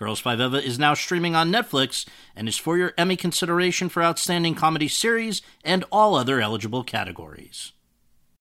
Girls Five Eva is now streaming on Netflix and is for your Emmy consideration for Outstanding Comedy Series and all other eligible categories.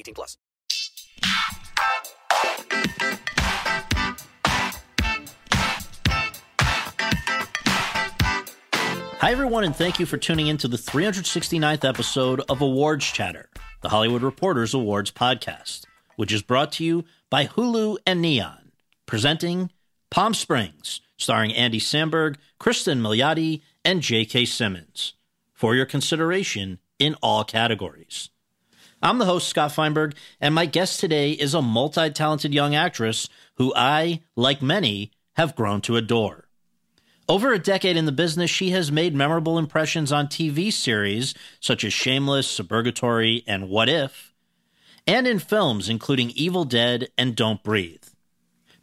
18 plus. Hi, everyone, and thank you for tuning in to the 369th episode of Awards Chatter, the Hollywood Reporters Awards podcast, which is brought to you by Hulu and Neon, presenting Palm Springs, starring Andy Samberg, Cristin Milioti, and J.K. Simmons, for your consideration in all categories. I'm the host, Scott Feinberg, and my guest today is a multi talented young actress who I, like many, have grown to adore. Over a decade in the business, she has made memorable impressions on TV series such as Shameless, Suburgatory, and What If, and in films including Evil Dead and Don't Breathe.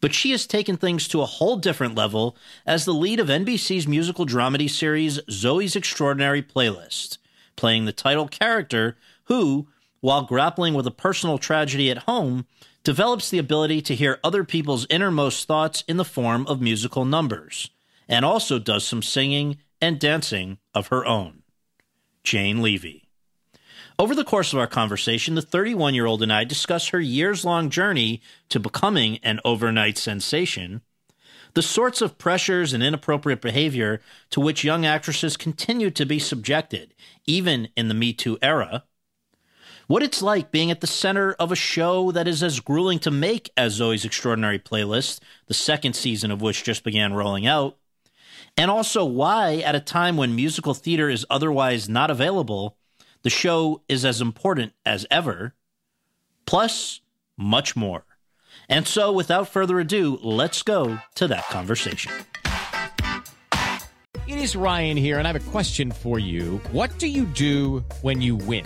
But she has taken things to a whole different level as the lead of NBC's musical dramedy series Zoey's Extraordinary Playlist, playing the title character who, while grappling with a personal tragedy at home, develops the ability to hear other people's innermost thoughts in the form of musical numbers and also does some singing and dancing of her own. Jane Levy. Over the course of our conversation, the 31 year old and I discuss her years long journey to becoming an overnight sensation, the sorts of pressures and inappropriate behavior to which young actresses continue to be subjected, even in the Me Too era, what it's like being at the center of a show that is as grueling to make as Zoey's Extraordinary Playlist, the second season of which just began rolling out, and also why, at a time when musical theater is otherwise not available, the show is as important as ever, plus much more. And so, without further ado, let's go to that conversation. It is Ryan here, and I have a question for you. What do you do when you win?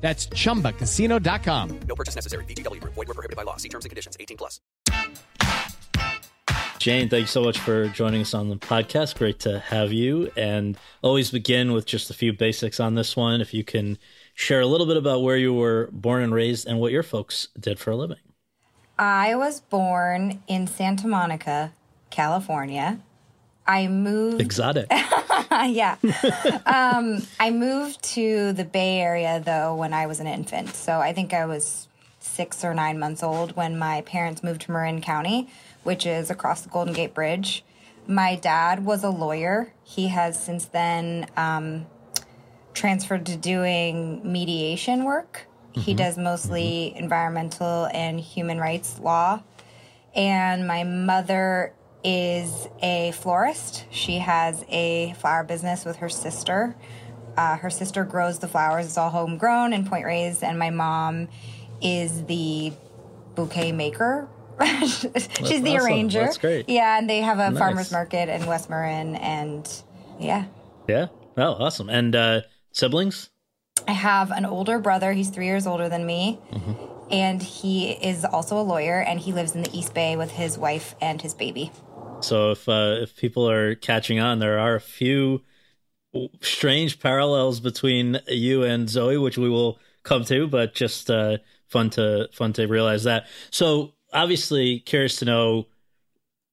That's chumbacasino.com. No purchase necessary. VGW. Void were prohibited by law. See terms and conditions. 18 plus. Jane, thank you so much for joining us on the podcast. Great to have you. And always begin with just a few basics on this one. If you can share a little bit about where you were born and raised and what your folks did for a living. I was born in Santa Monica, California. I moved. Exotic. yeah. um, I moved to the Bay Area, though, when I was an infant. So I think I was six or nine months old when my parents moved to Marin County, which is across the Golden Gate Bridge. My dad was a lawyer. He has since then um, transferred to doing mediation work. Mm-hmm. He does mostly mm-hmm. environmental and human rights law. And my mother is a florist. She has a flower business with her sister. Uh, her sister grows the flowers. It's all homegrown and point raised. And my mom is the bouquet maker She's the awesome. arranger. That's great. Yeah, and they have a Nice. farmers market in West Marin, and yeah, Yeah. Oh, awesome. And uh, siblings? I have an older brother. He's three years older than me, Mm-hmm. and he is also a lawyer, and he lives in the East Bay with his wife and his baby. So if uh, if people are catching on, there are a few strange parallels between you and Zoey, which we will come to, but just uh, fun to fun to realize that. So obviously, curious to know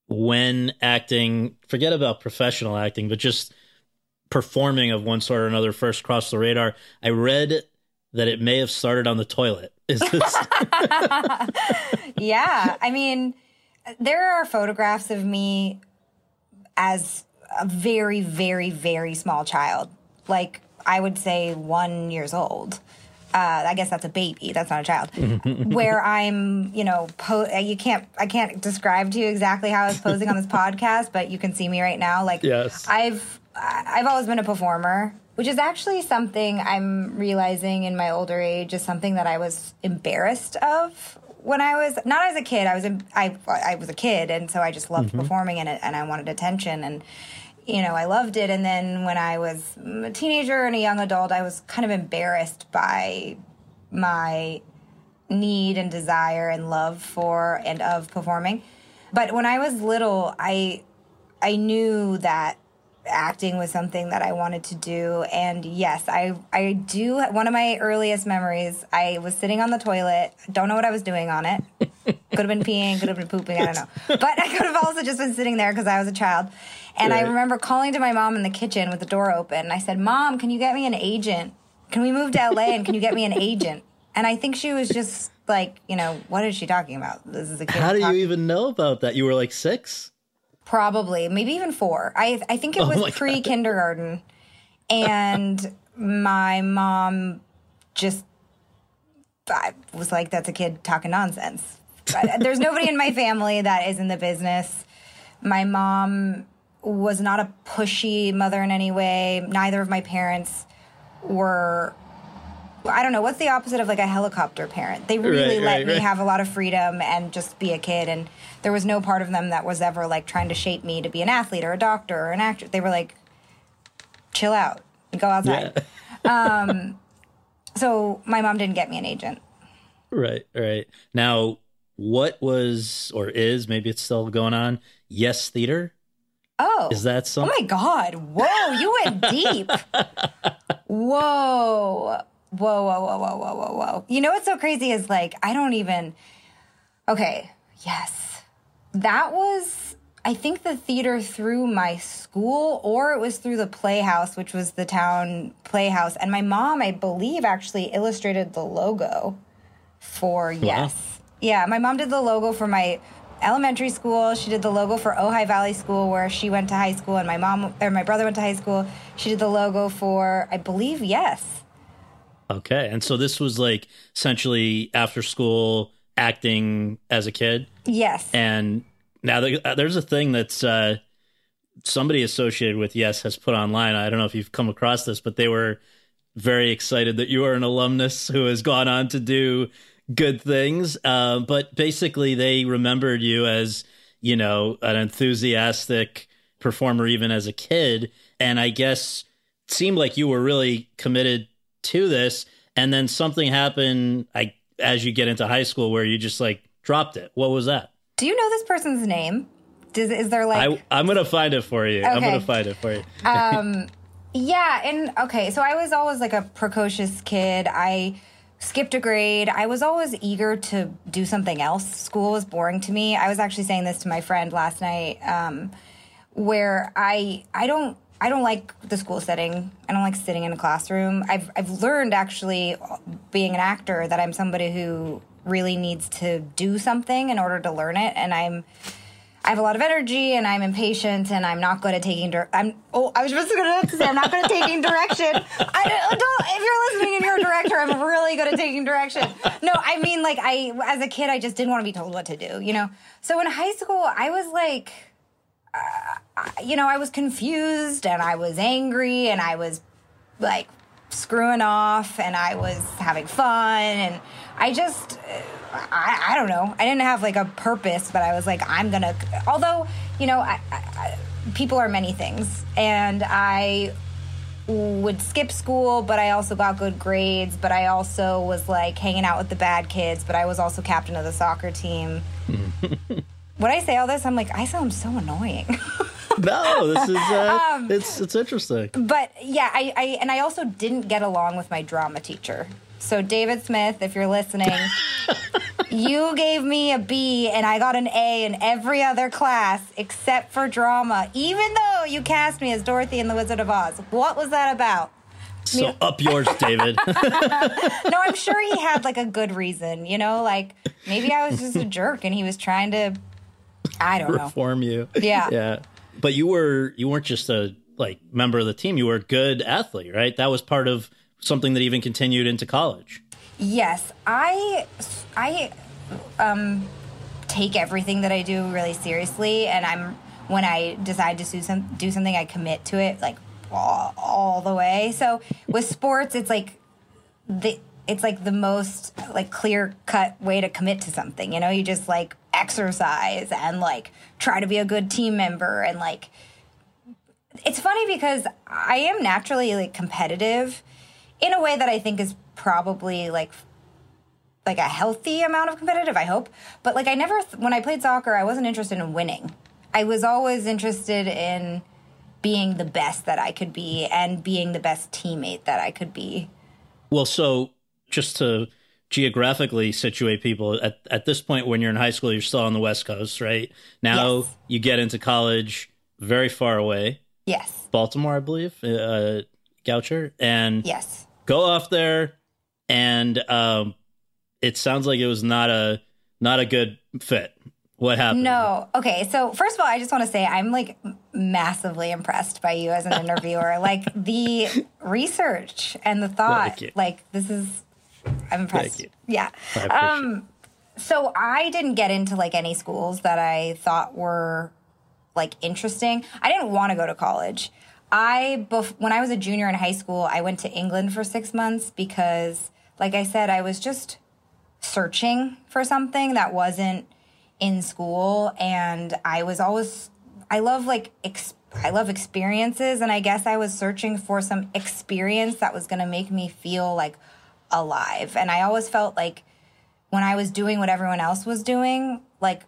when acting. Forget about professional acting, but just performing of one sort or another first crossed the radar. I read that it may have started on the toilet. Is this? yeah, I mean, there are photographs of me as a very, very, very small child. Like I would say one years old. Uh, I guess that's a baby. That's not a child. Where I'm, you know, po- you can't. I can't describe to you exactly how I was posing on this podcast, but you can see me right now. Like, Yes. I've I've always been a performer, which is actually something I'm realizing in my older age is something that I was embarrassed of when I was not as a kid. I was in, I I was a kid, and so I just loved mm-hmm. performing in it, and I wanted attention, and you know I loved it. And then when I was a teenager and a young adult, I was kind of embarrassed by my need and desire and love for and of performing. But when I was little, I I knew that acting was something that I wanted to do and yes, I I do one of my earliest memories, I was sitting on the toilet, don't know what I was doing on it. could have been peeing, could have been pooping, I don't know. But I could have also just been sitting there because I was a child. And I remember calling to my mom in the kitchen with the door open. And I said, "Mom, can you get me an agent? Can we move to LA and can you get me an agent?" And I think she was just like, you know, what is she talking about? This is a kid. How do you even know about that? You were like six. Probably, maybe even four. I I think it Oh was God. pre kindergarten, and my mom just I was like, "That's a kid talking nonsense." But there's nobody in my family that is in the business. My mom was not a pushy mother in any way. Neither of my parents were. I don't know what's the opposite of like a helicopter parent. They really Right, let right, me right. have a lot of freedom and just be a kid. And there was no part of them that was ever like trying to shape me to be an athlete or a doctor or an actor. They were like, chill out go outside. Um, so my mom didn't get me an agent. Right, right. Now, what was or is maybe it's still going on? Yes Theater. Oh, Is that something? oh my God. Whoa, you went deep. Whoa. Whoa, whoa, whoa, whoa, whoa, whoa, whoa. You know what's so crazy is like, I don't even. Okay, yes. That was, I think, the theater through my school, or it was through the Playhouse, which was the town playhouse. And my mom, I believe, actually illustrated the logo for Yes. Yeah, my mom did the logo for my elementary school. She did the logo for Ojai Valley School, where she went to high school, and my mom or my brother went to high school. She did the logo for, I believe, Yes. Okay, and so this was like essentially after school acting as a kid, Yes. and now uh, there's a thing that's uh, somebody associated with Yes has put online. I don't know if you've come across this, but they were very excited that you are an alumnus who has gone on to do good things. Uh, but basically, they remembered you as you know an enthusiastic performer even as a kid, and I guess it seemed like you were really committed to this. And then something happened, I as you get into high school, where you just like dropped it. What was that? Do you know this person's name? Does, is there like I, I'm gonna find it for you. I'm gonna find it for you. um, Yeah, and okay, so I was always like a precocious kid. I skipped a grade. I was always eager to do something else. School was boring to me. I was actually saying this to my friend last night, um, where I I don't I don't like the school setting. I don't like sitting in a classroom. I've I've learned actually being an actor that I'm somebody who really needs to do something in order to learn it, and I'm I have a lot of energy and I'm impatient and I'm not good at taking. Dir- I'm. Oh, I was just going to say I'm not good at taking direction. I don't, don't. If you're listening and you're a director, I'm really good at taking direction. No, I mean like I as a kid I just didn't want to be told what to do. You know. So in high school I was like, uh, you know, I was confused and I was angry and I was like screwing off and I was having fun and I just I, I don't know. I didn't have like a purpose, but I was like I'm gonna. Although you know, I, I, people are many things, and I would skip school, but I also got good grades. But I also was like hanging out with the bad kids. But I was also captain of the soccer team. when I say all this, I'm like I sound so annoying. no, this is uh, it's it's interesting. but yeah, I, I and I also didn't get along with my drama teacher. So David Smith, if you're listening, you gave me a B and I got an A in every other class except for drama, even though you cast me as Dorothy in The Wizard of Oz. What was that about? So up yours, David. No, I'm sure he had like a good reason, you know, like maybe I was just a jerk and he was trying to I don't know. Reform you. Yeah. Yeah. But you were you weren't just a like member of the team. You were a good athlete, right? That was part of something that even continued into college. Yes, I I um take everything that I do really seriously and I'm when I decide to do some do something I commit to it like all, all the way. So with sports it's like the it's like the most like clear cut way to commit to something. You know, you just like exercise and like try to be a good team member and like it's funny because I am naturally like competitive in a way that I think is probably like like a healthy amount of competitive, I hope. But like I never when I played soccer, I wasn't interested in winning. I was always interested in being the best that I could be and being the best teammate that I could be. Well, so just to geographically situate people at at this point when you're in high school, you're still on the West Coast, right? Now Yes. you get into college very far away, Yes. Baltimore, I believe, uh, Goucher, and Yes. go off there, and um, it sounds like it was not a not a good fit. What happened? No. Okay. So first of all, I just want to say I'm like massively impressed by you as an interviewer. like the research and the thought. Like this is, I'm impressed. Thank you. Yeah. Um. So I didn't get into like any schools that I thought were like interesting. I didn't want to go to college. I bef- when I was a junior in high school, I went to England for 6 months because like I said, I was just searching for something that wasn't in school and I was always I love like ex- I love experiences and I guess I was searching for some experience that was going to make me feel like alive and I always felt like when I was doing what everyone else was doing like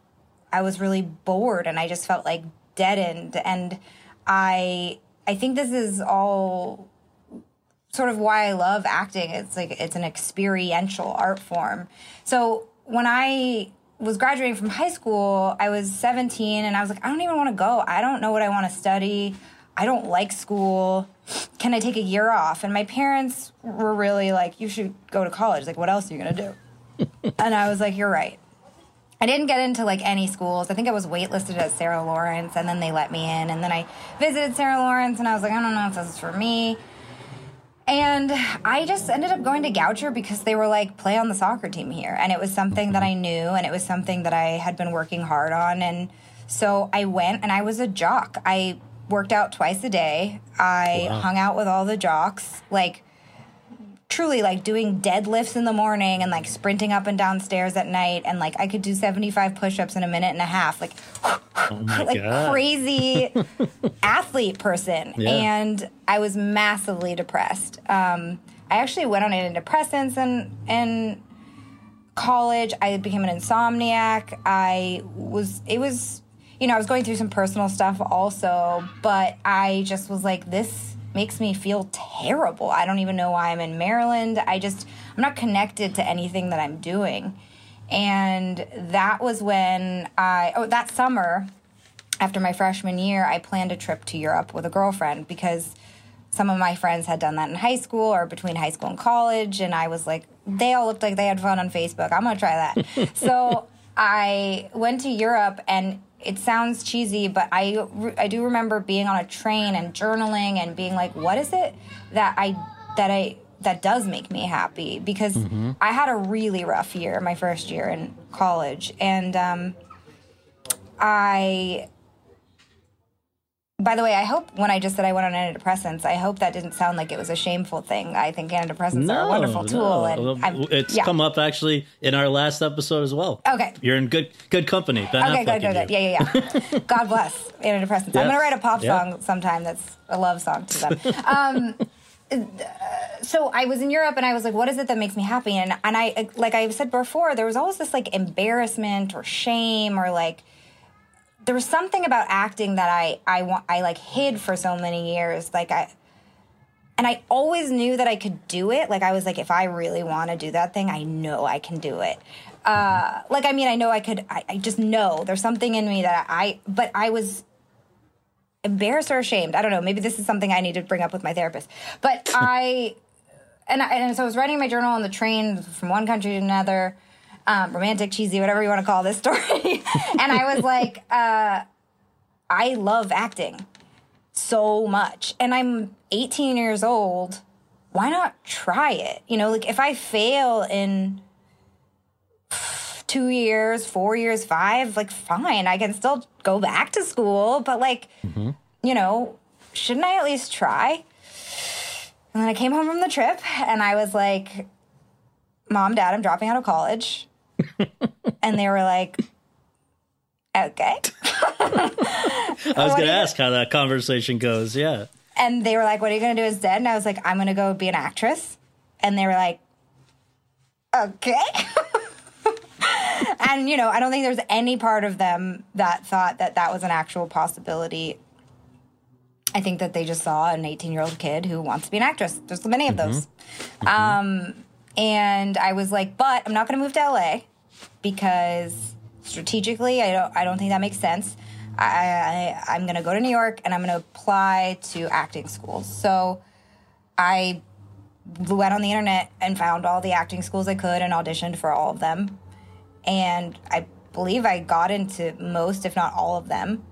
I was really bored and I just felt like deadened and I I think this is all sort of why I love acting. It's like it's an experiential art form. So when I was graduating from high school, I was 17 and I was like, I don't even want to go. I don't know what I want to study. I don't like school. Can I take a year off? And my parents were really like, you should go to college. Like, what else are you going to do? and I was like, you're right. I didn't get into like any schools. I think I was waitlisted at Sarah Lawrence and then they let me in. And then I visited Sarah Lawrence and I was like, I don't know if this is for me. And I just ended up going to Goucher because they were like, play on the soccer team here. And it was something that I mm-hmm. knew and it was something that I had been working hard on. And so I went and I was a jock. I worked out twice a day. I Wow. hung out with all the jocks, like truly like doing deadlifts in the morning and like sprinting up and down stairs at night. And like I could do 75 push ups in a minute and a half. Like, Oh like God. crazy athlete person Yeah. and i was massively depressed um, i actually went on antidepressants and in college i became an insomniac i was it was you know i was going through some personal stuff also but i just was like this makes me feel terrible i don't even know why i'm in maryland i just i'm not connected to anything that i'm doing and that was when i oh that summer after my freshman year, I planned a trip to Europe with a girlfriend because some of my friends had done that in high school or between high school and college. And I was like, they all looked like they had fun on Facebook. I'm going to try that. so I went to Europe and it sounds cheesy, but I, I do remember being on a train and journaling and being like, what is it that I, that I, that does make me happy because I had a really rough year, my first year in college. And, um, I By the way, I hope when I just said I went on antidepressants, I hope that didn't sound like it was a shameful thing. I think antidepressants are a wonderful tool, no. and I'm, it's yeah. come up actually in our last episode as well. Okay. You're in good good company. Ben Okay, Affleck good, good, good. Yeah, yeah, yeah. God bless antidepressants. I'm gonna write a pop Yeah. song sometime that's a love song to them. um, so I was in Europe and I was like, what is it that makes me happy? And and I like I've said before, there was always this like embarrassment or shame or like there was something about acting that I I want I like hid for so many years. Like I and I always knew that I could do it. Like I was like, if I really want to do that thing, I know I can do it. Uh, like I mean, I know I could. I, I just know there's something in me that I. But I was embarrassed or ashamed. I don't know. Maybe this is something I need to bring up with my therapist. But I, and I, and so I was writing my journal on the train from one country to another, um, romantic, cheesy, whatever you want to call this story. and I was like, uh, I love acting so much, and I'm 18 years old. Why not try it? You know, like if I fail in two years, four years, five, like fine, I can still go back to school, but like, you know, shouldn't I at least try? And then I came home from the trip and I was like, Mom, Dad, I'm dropping out of college. And they were like, Okay. I was going to ask how that conversation goes. Yeah. And they were like, What are you going to do instead? And I was like, I'm going to go be an actress. And they were like, Okay. and, you know, I don't think there's any part of them that thought that that was an actual possibility. I think that they just saw an 18 year old kid who wants to be an actress. There's so many of those. Um, and I was like, but I'm not going to move to LA because strategically, I don't, I don't think that makes sense. I, I, I'm going to go to New York and I'm going to apply to acting schools. So I went on the internet and found all the acting schools I could and auditioned for all of them. And I believe I got into most, if not all of them.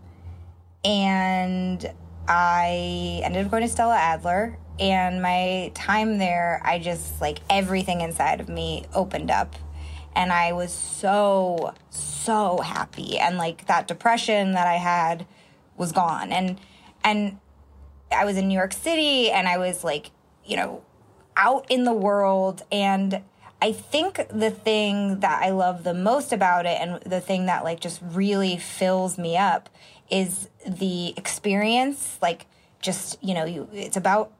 And I ended up going to Stella Adler. And my time there, I just like everything inside of me opened up. And I was so, so happy. And like that depression that I had was gone. And, and I was in New York City and I was like, you know, out in the world. And I think the thing that I love the most about it and the thing that like just really fills me up is the experience. Like, just, you know, you, it's about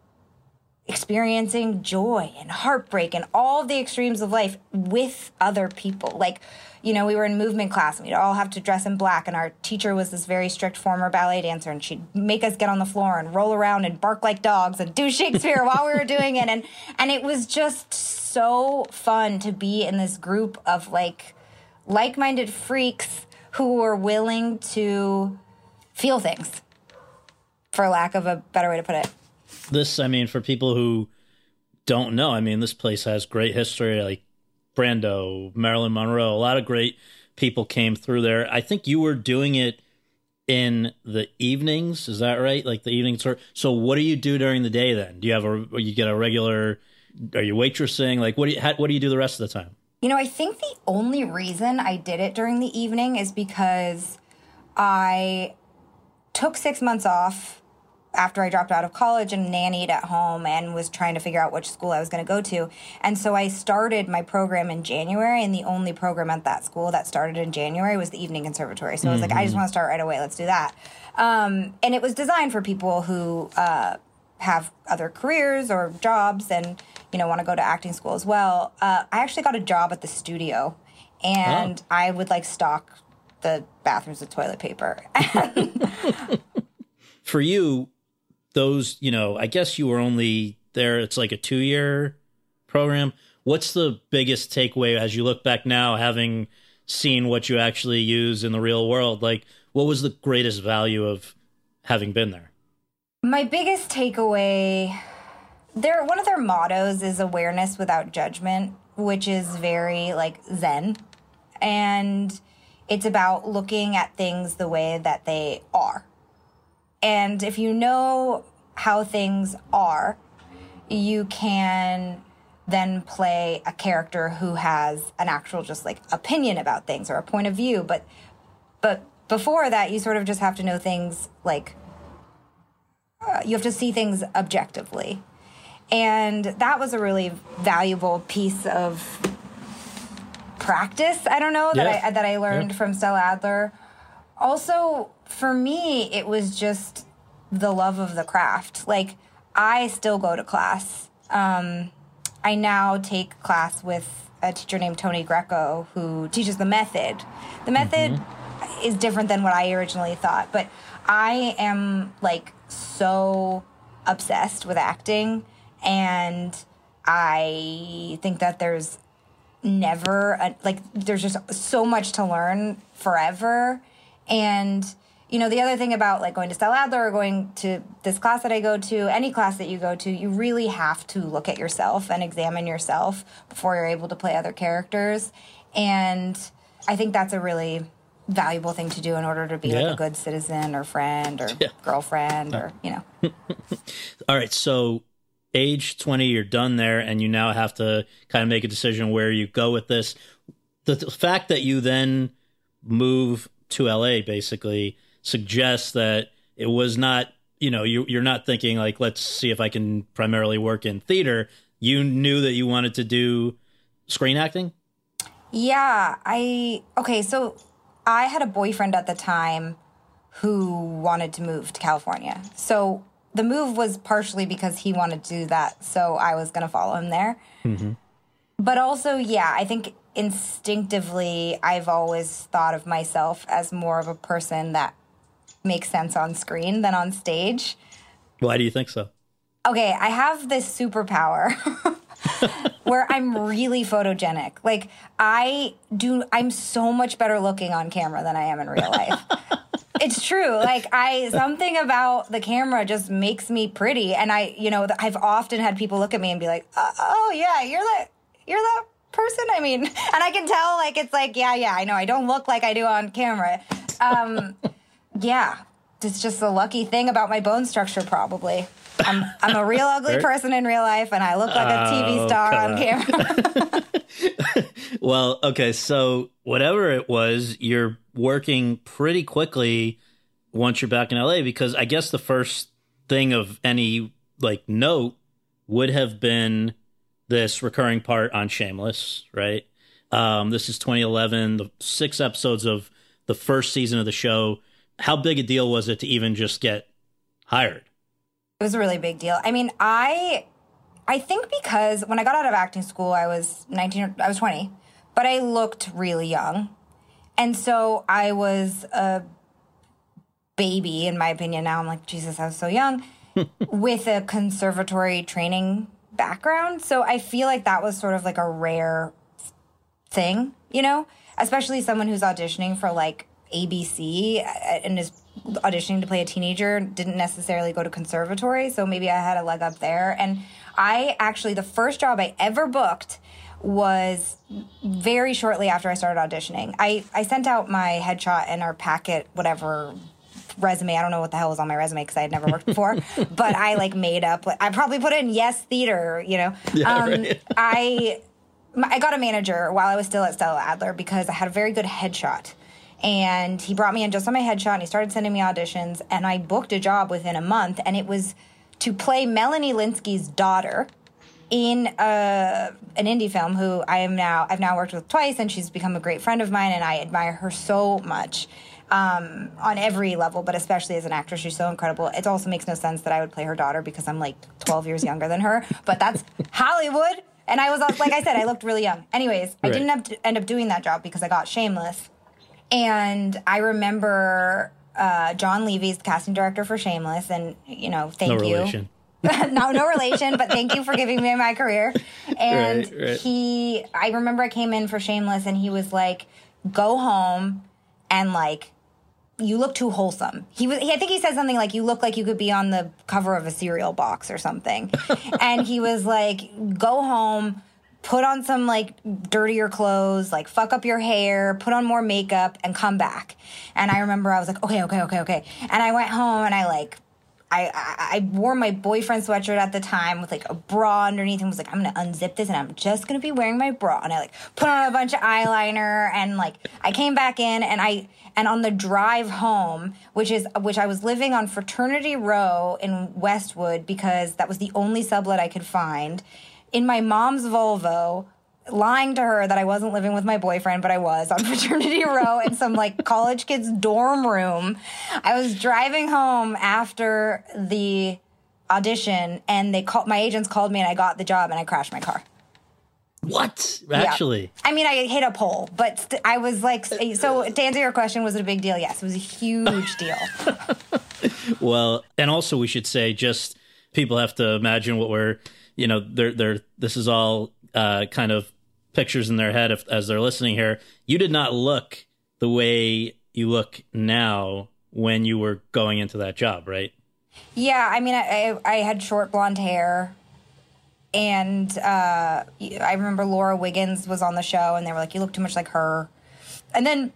experiencing joy and heartbreak and all the extremes of life with other people. Like, you know, we were in movement class and we'd all have to dress in black, and our teacher was this very strict former ballet dancer, and she'd make us get on the floor and roll around and bark like dogs and do Shakespeare while we were doing it. And and it was just so fun to be in this group of like like-minded freaks who were willing to feel things, for lack of a better way to put it. This, I mean, for people who don't know, I mean, this place has great history, like Brando, Marilyn Monroe, a lot of great people came through there. I think you were doing it in the evenings. Is that right? Like the evening tour. So what do you do during the day then? Do you have a, you get a regular, are you waitressing? Like what do you, how, what do you do the rest of the time? You know, I think the only reason I did it during the evening is because I took six months off after I dropped out of college and nannied at home and was trying to figure out which school I was going to go to. And so I started my program in January, and the only program at that school that started in January was the evening conservatory. So I was like, I just want to start right away. Let's do that. Um, and it was designed for people who uh, have other careers or jobs and you know want to go to acting school as well. Uh, I actually got a job at the studio, and I would like stock the bathrooms with toilet paper. For you, those, you know, I guess you were only there, it's like a two year program. What's the biggest takeaway as you look back now, having seen what you actually use in the real world? Like, what was the greatest value of having been there? My biggest takeaway, their one of their mottos is awareness without judgment, which is very like zen. And it's about looking at things the way that they are. And if you know how things are, you can then play a character who has an actual just like opinion about things or a point of view, but but before that you sort of just have to know things like uh, you have to see things objectively. And that was a really valuable piece of practice. I don't know that Yeah. I that I learned Yeah. from Stella Adler. Also, for me, it was just the love of the craft. Like I still go to class. Um, I now take class with a teacher named Tony Greco who teaches the method. The method is different than what I originally thought, but I am like so obsessed with acting and I think that there's never a, like there's just so much to learn forever and you know the other thing about like going to Stella Adler or going to this class that I go to any class that you go to you really have to look at yourself and examine yourself before you're able to play other characters and I think that's a really valuable thing to do in order to be like a good citizen or friend or Yeah. girlfriend or you know All right, so age 20, you're done there, and you now have to kind of make a decision where you go with this. The, the fact that you then move to LA basically suggests that it was not, you know, you, you're not thinking like, let's see if I can primarily work in theater. You knew that you wanted to do screen acting. Yeah, I okay, so I had a boyfriend at the time who wanted to move to California. So the move was partially because he wanted to do that, so I was going to follow him there. Mm-hmm. But also, yeah, I think instinctively I've always thought of myself as more of a person that makes sense on screen than on stage. Why do you think so? Okay, I have this superpower where I'm really photogenic. Like I do I'm so much better looking on camera than I am in real life. it's true. Like I something about the camera just makes me pretty and I, you know, I've often had people look at me and be like, "Oh, oh yeah, you're that you're that person." I mean, and I can tell like it's like, "Yeah, yeah, I know. I don't look like I do on camera." Um yeah. It's just a lucky thing about my bone structure probably. I'm I'm a real ugly person in real life and I look like a TV Oh, star on. camera. Well, okay, so whatever it was, you're working pretty quickly once you're back in LA because I guess the first thing of any like note would have been this recurring part on Shameless, right? Um, this is 2011, the six episodes of the first season of the show. How big a deal was it to even just get hired? It was a really big deal. I mean, I I think because when I got out of acting school, I was 19 I was 20, but I looked really young. And so I was a baby in my opinion. Now I'm like, Jesus, I was so young with a conservatory training background. So I feel like that was sort of like a rare thing, you know, especially someone who's auditioning for like ABC uh, and is auditioning to play a teenager didn't necessarily go to conservatory, so maybe I had a leg up there. And I actually the first job I ever booked was very shortly after I started auditioning. I I sent out my headshot and our packet whatever resume. I don't know what the hell was on my resume because I had never worked before, but I like made up. I probably put in yes theater, you know. um, right. I I got a manager while I was still at Stella Adler because I had a very good headshot. And he brought me in just on my headshot and he started sending me auditions and I booked a job within a month and it was to play Melanie Lynskey's daughter in a, an indie film who I am now I've now worked with twice and she's become a great friend of mine and I admire her so much um, on every level but especially as an actress she's so incredible. It also makes no sense that I would play her daughter because I'm like 12 years younger than her but that's Hollywood and I was like I said I looked really young. Anyways I didn't have to end up doing that job because I got shameless and I remember uh, John Levy's the casting director for Shameless, and you know, thank you. No you. relation. no, no relation, but thank you for giving me my career. And Right, right. he, I remember I came in for Shameless, and he was like, "Go home and like." You look too wholesome. He was. He, I think he said something like, "You look like you could be on the cover of a cereal box or something," and he was like, "Go home, put on some like dirtier clothes, like fuck up your hair, put on more makeup, and come back. And I remember I was like, okay, okay, okay, okay. And I went home and I like I, I, wore my boyfriend sweatshirt at the time with like a bra underneath and was like, I'm gonna unzip this and I'm just gonna be wearing my bra. And I like put on a bunch of eyeliner and like I came back in and I and on the drive home, which is which I was living on Fraternity Row in Westwood because that was the only sublet I could find. In my mom's Volvo, lying to her that I wasn't living with my boyfriend, but I was on fraternity row in some like college kids dorm room. I was driving home after the audition and they called my agents called me and I got the job and I crashed my car. What? Yeah. Actually, I mean, I hit a pole, but st- I was like, eh, so to answer your question, was it a big deal? Yes, it was a huge deal. well, and also we should say just people have to imagine what we're, you know, they're they're this is all uh, kind of pictures in their head if, as they're listening here. You did not look the way you look now when you were going into that job, right? Yeah, I mean, I, I, had short blonde hair. And uh, I remember Laura Wiggins was on the show, and they were like, You look too much like her. And then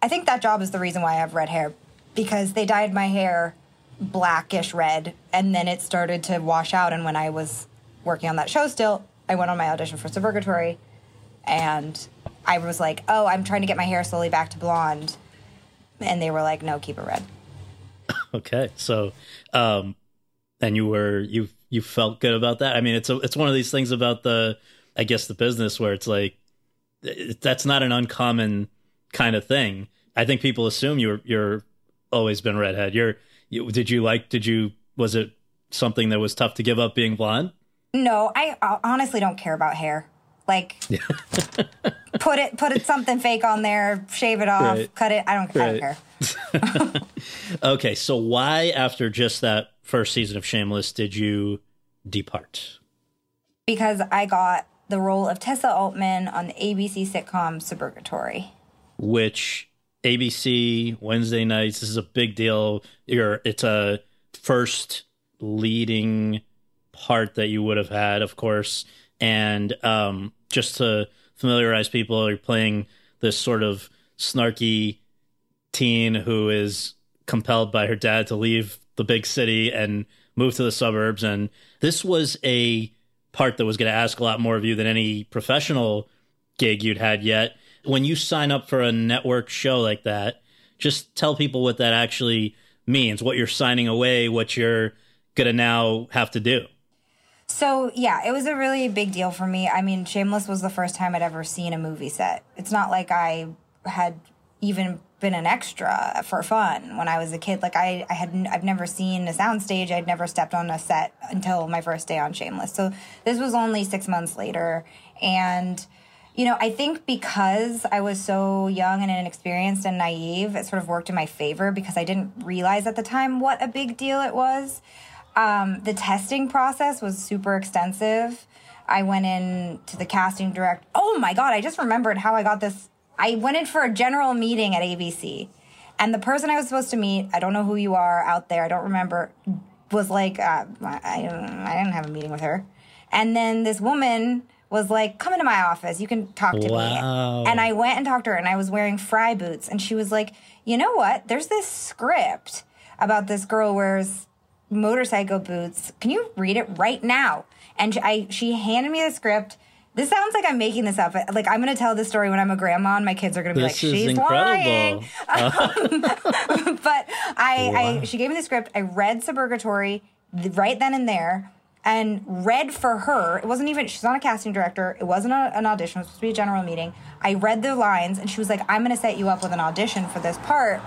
I think that job is the reason why I have red hair because they dyed my hair blackish red, and then it started to wash out. And when I was working on that show still, I went on my audition for Suburgatory, and I was like, Oh, I'm trying to get my hair slowly back to blonde. And they were like, No, keep it red. Okay, so, um, and you were you you felt good about that. I mean, it's a it's one of these things about the I guess the business where it's like that's not an uncommon kind of thing. I think people assume you're you're always been redhead. You're you, did you like did you was it something that was tough to give up being blonde? No, I honestly don't care about hair. Like, put it, put it something fake on there, shave it off, Right. cut it. I don't, I don't care. Okay, so why after just that first season of Shameless did you depart? Because I got the role of Tessa Altman on the ABC sitcom Suburgatory. which ABC Wednesday nights this is a big deal. You're it's a first leading part that you would have had, of course, and um, just to familiarize people, you're playing this sort of snarky teen who is compelled by her dad to leave the big city and move to the suburbs. And this was a part that was going to ask a lot more of you than any professional gig you'd had yet. When you sign up for a network show like that, just tell people what that actually means, what you're signing away, what you're going to now have to do. So yeah, it was a really big deal for me. I mean, Shameless was the first time I'd ever seen a movie set. It's not like I had even been an extra for fun when I was a kid. Like I, I had, I've never seen a soundstage. I'd never stepped on a set until my first day on Shameless. So this was only six months later, and you know, I think because I was so young and inexperienced and naive, it sort of worked in my favor because I didn't realize at the time what a big deal it was. Um, the testing process was super extensive. I went in to the casting direct. Oh my god! I just remembered how I got this. I went in for a general meeting at ABC, and the person I was supposed to meet, I don't know who you are out there. I don't remember. Was like, uh, I, I didn't have a meeting with her, and then this woman was like, "Come into my office. You can talk to Wow. me." And I went and talked to her, and I was wearing Frye boots, and she was like, "You know what? There's this script about this girl wears motorcycle boots. Can you read it right now? And she, I, she handed me the script. This sounds like I'm making this up. Like I'm going to tell this story when I'm a grandma, and my kids are going to be This like, "She's incredible. lying." but I, I, she gave me the script. I read Suburgatory right then and there, and read for her. It wasn't even. She's not a casting director. It wasn't a, an audition. It was supposed to be a general meeting. I read the lines, and she was like, "I'm going to set you up with an audition for this part."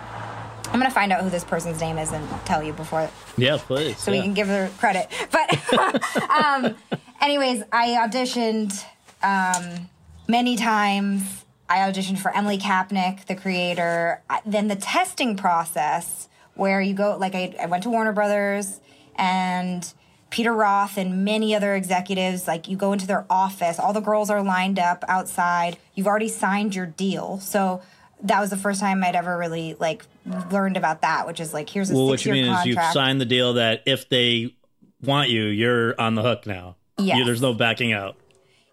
I'm gonna find out who this person's name is and tell you before Yeah, please. so yeah. we can give her credit. But um, anyways, I auditioned um, many times. I auditioned for Emily Kapnek, the creator. I- Then the testing process, where you go, like I, I went to Warner Brothers and Peter Roth and many other executives. Like you go into their office, all the girls are lined up outside. You've already signed your deal, so. That was the first time I'd ever really like learned about that, which is like here's a well, what you mean is contract. you've signed the deal that if they want you, you're on the hook now. You, there's no backing out.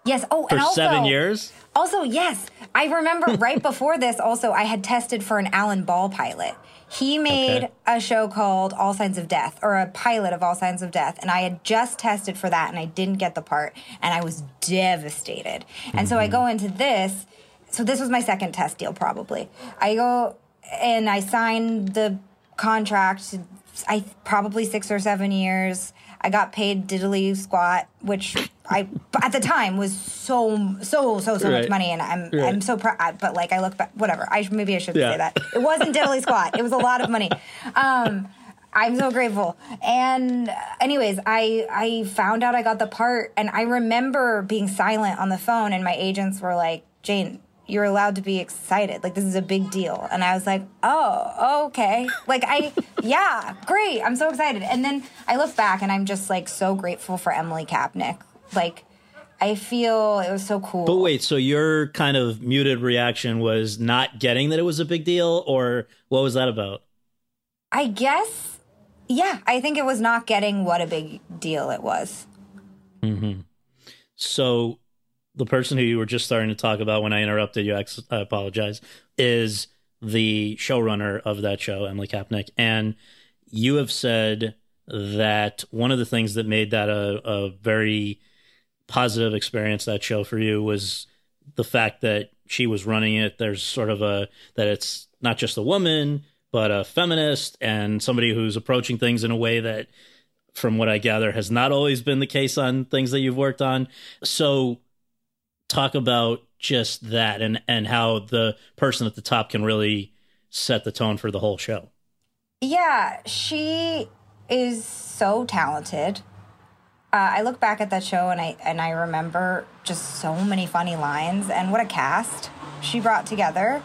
Yes. Oh, for and also, seven years. Also, yes, I remember right before this. Also, I had tested for an Alan Ball pilot. He made Okay. a show called All Signs of Death, or a pilot of All Signs of Death, and I had just tested for that, and I didn't get the part, and I was devastated. And so I go mm-hmm. into this. So this was my second test deal, probably. I go and I sign the contract. I probably six or seven years. I got paid diddly squat, which I at the time was so so so so Right. much money, and I'm Right. I'm so proud. But like I look back, whatever. I maybe I shouldn't Yeah. say that. It wasn't diddly squat. It was a lot of money. Um, I'm so grateful. And anyways, I I found out I got the part, and I remember being silent on the phone, and my agents were like, "Jane, you're allowed to be excited. Like this is a big deal." And I was like, "Oh, okay." Like I, yeah, great. I'm so excited. And then I look back, and I'm just like so grateful for Emily Kapnek. Like. I feel it was so cool. But wait, so your kind of muted reaction was not getting that it was a big deal, or what was that about? I guess, yeah, I think it was not getting what a big deal it was. Mm-hmm. So the person who you were just starting to talk about when I interrupted you, I apologize, is the showrunner of that show, Emily Kapnek. And you have said that one of the things that made that a, a very positive experience, that show for you, was the fact that she was running it. There's sort of a, that it's not just a woman, but a feminist and somebody who's approaching things in a way that from what I gather, has not always been the case on things that you've worked on. So, talk about just that and and how the person at the top can really set the tone for the whole show. Yeah, she is so talented. Uh, I look back at that show and I and I remember just so many funny lines and what a cast she brought together.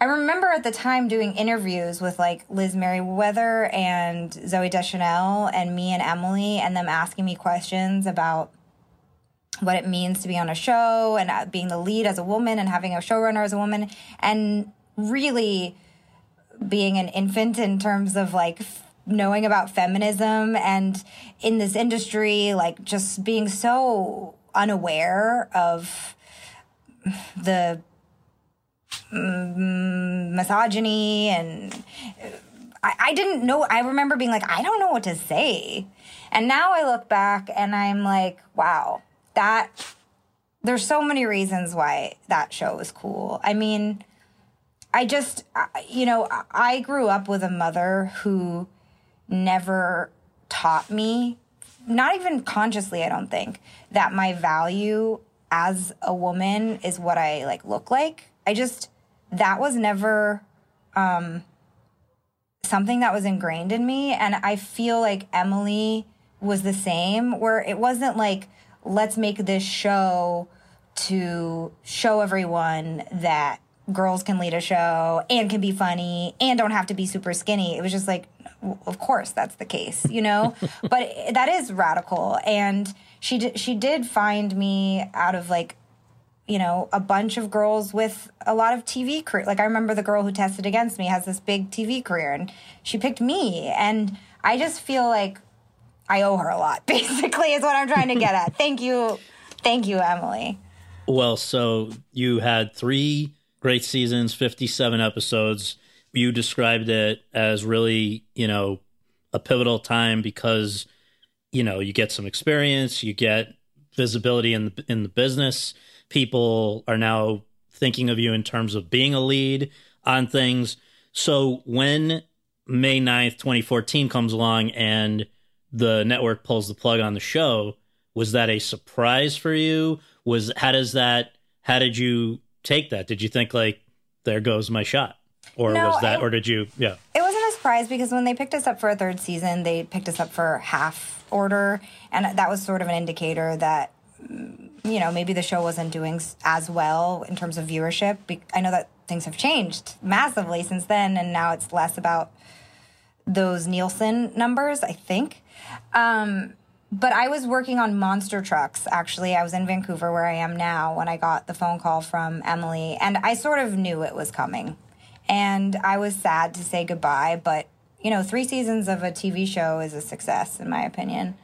I remember at the time doing interviews with like Liz Meriwether and Zooey Deschanel and me and Emily, and them asking me questions about what it means to be on a show and uh, being the lead as a woman and having a showrunner as a woman, and really being an infant in terms of like f- knowing about feminism and in this industry, like just being so unaware of the mm, misogyny and I, I didn't know. I remember being like, I don't know what to say. And now I look back and I'm like, wow, that there's so many reasons why that show was cool. I mean, I just, you know, I- grew up with a mother who never taught me, not even consciously, I don't think, that my value as a woman is what I like look like. I just, that was never um, something that was ingrained in me. And I feel like Emily was the same, where it wasn't like, let's make this show to show everyone that girls can lead a show and can be funny and don't have to be super skinny. It was just like, of course that's the case, you know? but that is radical. And she did, she did find me out of like, you know, a bunch of girls with a lot of TV career. Like I remember the girl who tested against me has this big TV career and she picked me. And I just feel like I owe her a lot, basically, is what I'm trying to get at. Thank you. Thank you, Emily. Well, so you had three great seasons, 57 episodes. You described it as really, you know, a pivotal time because, you know, you get some experience, you get visibility in the in the business. People are now thinking of you in terms of being a lead on things. So when May 9th, 2014 comes along and the network pulls the plug on the show, was that a surprise for you? Was how does that how did you take that? Did you think like there goes my shot? Or No, was that I- or did you yeah. It wasn't a surprise because when they picked us up for a third season, they picked us up for half order. And that was sort of an indicator that, mm, you know, maybe the show wasn't doing as well in terms of viewership. I know that things have changed massively since then, and now it's less about those Nielsen numbers, I think. Um, but I was working on monster trucks. Actually, I was in Vancouver, where I am now, when I got the phone call from Emily, and I sort of knew it was coming. And I was sad to say goodbye, but you know, three seasons of a TV show is a success, in my opinion.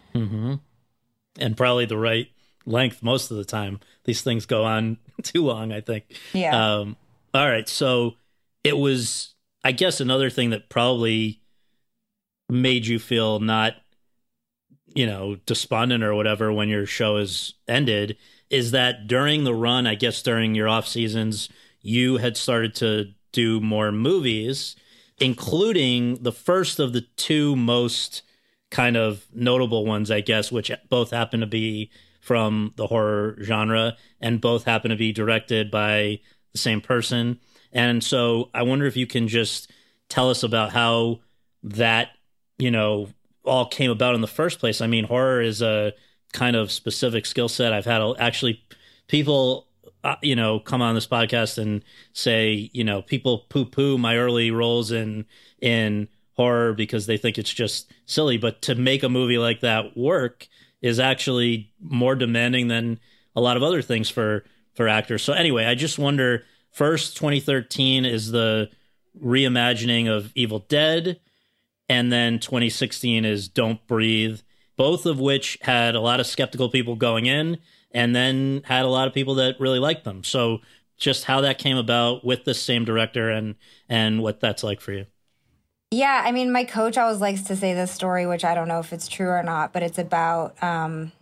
and probably the right length most of the time. These things go on too long, I think. Yeah. Um, all right. So it was, I guess, another thing that probably made you feel not, you know, despondent or whatever when your show is ended is that during the run, I guess during your off seasons, you had started to do more movies, including the first of the two most kind of notable ones, I guess, which both happen to be from the horror genre and both happen to be directed by the same person. And so I wonder if you can just tell us about how that, you know, all came about in the first place. I mean, horror is a kind of specific skill set. I've had a, actually people, uh, you know, come on this podcast and say, you know, people poo poo my early roles in in horror because they think it's just silly. But to make a movie like that work is actually more demanding than a lot of other things for for actors. So anyway, I just wonder. First, 2013 is the reimagining of Evil Dead, and then 2016 is Don't Breathe. Both of which had a lot of skeptical people going in, and then had a lot of people that really liked them. So just how that came about with the same director and and what that's like for you. Yeah, I mean, my coach always likes to say this story, which I don't know if it's true or not, but it's about um,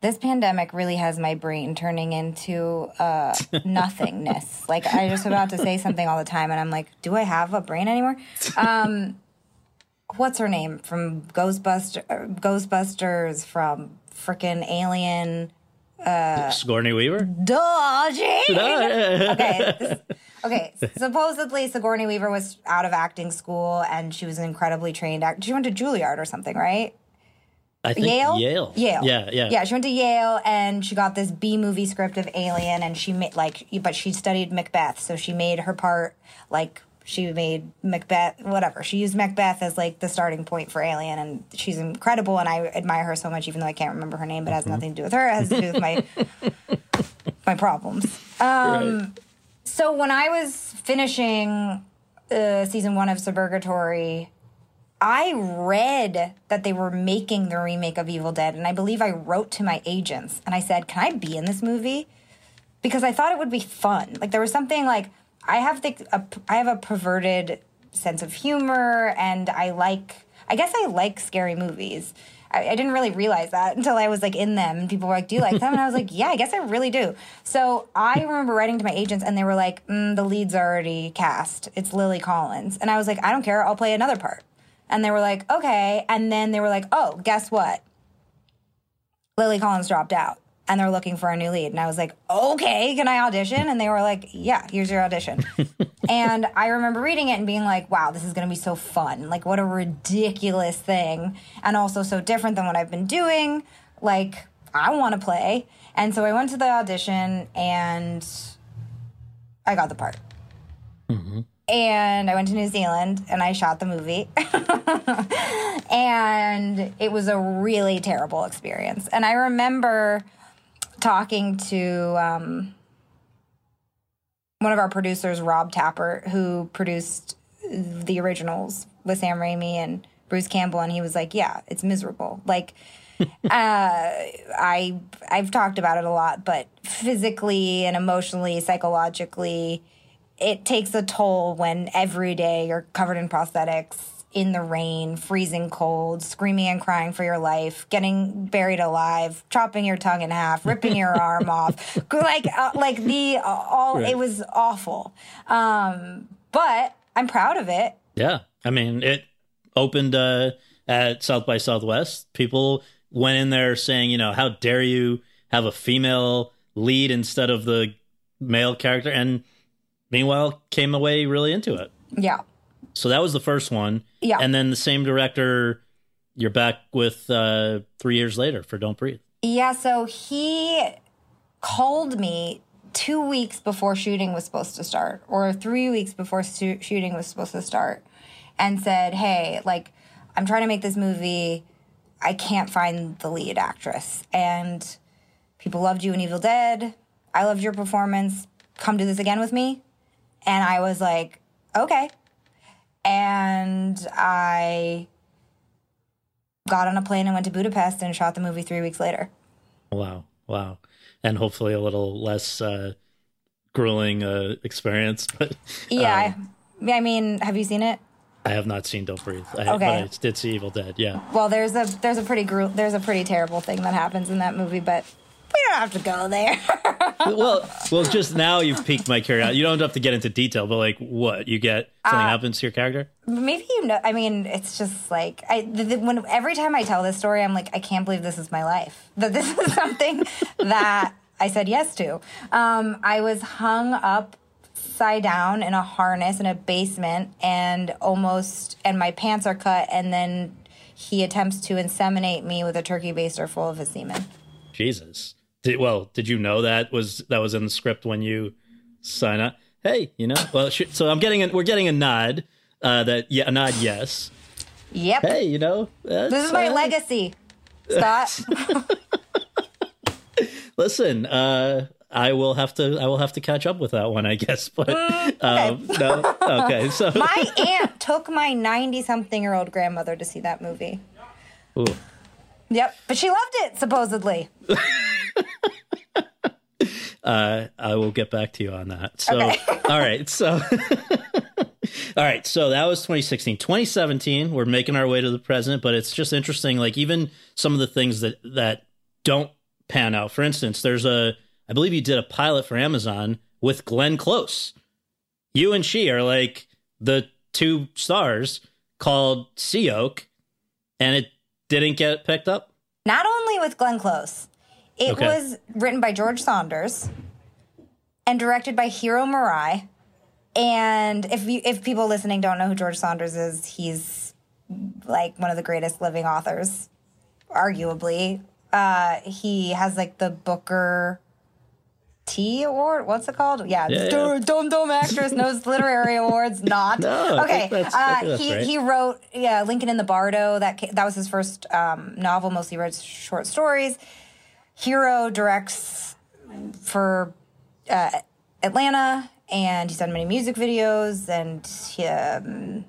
this pandemic really has my brain turning into uh, nothingness. like I just about to say something all the time, and I'm like, do I have a brain anymore? Um, what's her name from Ghostbuster, Ghostbusters, from freaking Alien? Uh, Sigourney Weaver. Duh, Jane. okay. this- okay. Supposedly, Sigourney Weaver was out of acting school and she was an incredibly trained actor. She went to Juilliard or something, right? I think Yale? Yale. Yale. Yeah, yeah. Yeah, she went to Yale and she got this B movie script of Alien and she made like but she studied Macbeth, so she made her part like she made Macbeth whatever. She used Macbeth as like the starting point for Alien and she's incredible and I admire her so much even though I can't remember her name, but it has Mm-hmm. nothing to do with her. It has to do with my my problems. Um right. so when I was finishing uh, season one of Suburgatory, I read that they were making the remake of Evil Dead, and I believe I wrote to my agents and I said, "Can I be in this movie?" Because I thought it would be fun. Like there was something like I have the a, I have a perverted sense of humor, and I like I guess I like scary movies. I, I didn't really realize that until I was like in them, and people were like, "Do you like them?" And I was like, "Yeah, I guess I really do." So I remember writing to my agents, and they were like, mm, "The lead's already cast. It's Lily Collins," and I was like, "I don't care. I'll play another part." And they were like, "Okay," and then they were like, "Oh, guess what? Lily Collins dropped out." And they're looking for a new lead. And I was like, okay, can I audition? And they were like, yeah, here's your audition. and I remember reading it and being like, wow, this is going to be so fun. Like, what a ridiculous thing. And also so different than what I've been doing. Like, I want to play. And so I went to the audition and I got the part. Mm-hmm. And I went to New Zealand and I shot the movie. and it was a really terrible experience. And I remember talking to um, one of our producers, Rob Tapert, who produced the originals with Sam Raimi and Bruce Campbell, and he was like, "Yeah, it's miserable." Like, uh, I I've talked about it a lot, but physically and emotionally, psychologically, it takes a toll when every day you're covered in prosthetics in the rain, freezing cold, screaming and crying for your life, getting buried alive, chopping your tongue in half, ripping your arm off, like uh, like the uh, all. Right. It was awful, um, but I'm proud of it. Yeah. I mean, it opened uh, at South by Southwest. People went in there saying, you know, how dare you have a female lead instead of the male character? And meanwhile, came away really into it. Yeah, So that was the first one. Yeah. And then the same director, you're back with uh, three years later for Don't Breathe. yeah. So he called me two weeks before shooting was supposed to start, or three weeks before stu- shooting was supposed to start, and said, "Hey, like, I'm trying to make this movie. I can't find the lead actress, and people loved you in Evil Dead. I loved your performance. Come do this again with me." And I was like, "Okay." And I got on a plane and went to Budapest and shot the movie three weeks later. Wow. wow. And hopefully a little less uh, grueling uh, experience. But Yeah, I, I mean, have you seen it? I have not seen Don't Breathe. I, Okay. But I did see Evil Dead. Yeah. Well, there's a there's a pretty gru- there's a pretty terrible thing that happens in that movie, but we don't have to go there. well, well, just now you've piqued my curiosity. You don't have to get into detail, but like, what you get? Something Uh, happens to your character? Maybe you know. I mean, it's just like I the, the, when every time I tell this story, I'm like, I can't believe this is my life. That this is something that I said yes to. Um, I was hung upside down in a harness in a basement, and almost and my pants are cut, and then he attempts to inseminate me with a turkey baster full of his semen. Jesus. Did, well, did you know that was that was in the script when you sign up? Hey, you know. Well, sh- so I'm getting a, we're getting a nod. Uh, that yeah, a nod. Yes. Yep, Hey, you know. this is my legacy, Scott. Listen, uh, I will have to I will have to catch up with that one, I guess. But um, no, okay. So my aunt took my 90 something year old grandmother to see that movie. Ooh. Yep, but she loved it supposedly. uh, I will get back to you on that. So, Okay. all right. So, all right. So that was 2016. 2017, we're making our way to the present, but it's just interesting. Like even some of the things that that don't pan out. For instance, there's a, I believe you did a pilot for Amazon with Glenn Close. You and she are like the two stars called Sea Oak, and it didn't get picked up. Not only with Glenn Close, it Okay. was written by George Saunders and directed by Hiro Murai. And if you, if people listening don't know who George Saunders is, he's like one of the greatest living authors, arguably. Uh, he has like the Booker T Award. What's it called? Yeah, Yeah. Dumb Dumb Actress knows literary awards. Not No, okay. uh, he right. he wrote yeah Lincoln in the Bardo. That that was his first um, novel. Mostly writes short stories. Hiro directs for uh, Atlanta, and he's done many music videos. And he, um,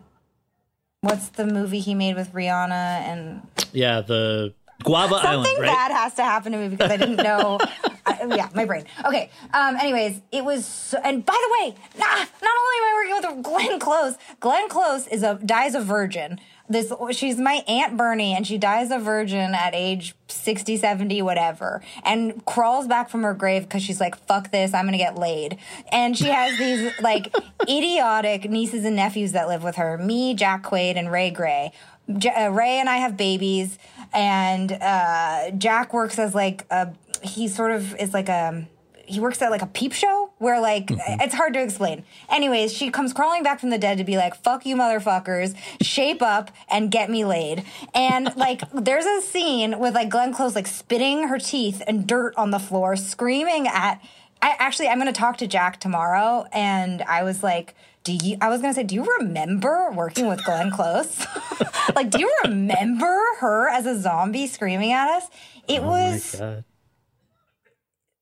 what's the movie he made with Rihanna? And Yeah, the Guava Island, something right? bad has to happen to me because I didn't know. I, yeah, my brain. Okay. Um. Anyways, it was. So, and by the way, nah, not only am I working with Glenn Close, Glenn Close is a dies a virgin. This she's my aunt Bernie, and she dies a virgin at age 60, 70, whatever, and crawls back from her grave because she's like, "Fuck this, I'm gonna get laid." And she has these like idiotic nieces and nephews that live with her. Me, Jack Quaid, and Rae Gray. J- uh, Rae and I have babies, and uh, Jack works as like a. He sort of is like a. He works at like a peep show where like mm-hmm. it's hard to explain. Anyways, she comes crawling back from the dead to be like, "Fuck you, motherfuckers! Shape up and get me laid." And like, there's a scene with like Glenn Close like spitting her teeth and dirt on the floor, screaming at. I actually, I'm going to talk to Jack tomorrow, and I was like, "Do you?" I was going to say, "Do you remember working with Glenn Close? like, do you remember her as a zombie screaming at us?" It oh was, God.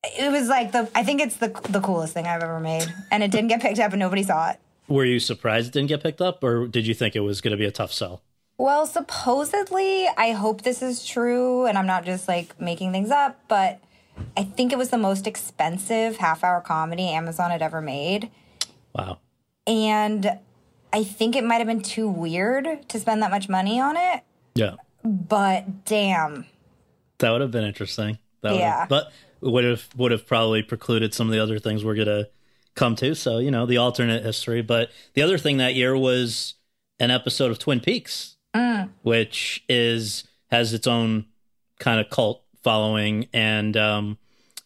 It was like the. I think it's the the coolest thing I've ever made, and it didn't get picked up, and nobody saw it. Were you surprised it didn't get picked up, or did you think it was going to be a tough sell? Well, supposedly, I hope this is true, and I'm not just like making things up, but I think it was the most expensive half hour comedy Amazon had ever made. Wow. And I think it might have been too weird to spend that much money on it, Yeah, but damn. that would have been interesting. That would Yeah. have, but would have would have probably precluded some of the other things we're gonna come to. So you know the alternate history. But the other thing that year was an episode of Twin Peaks, which is has its own kind of cult following and um,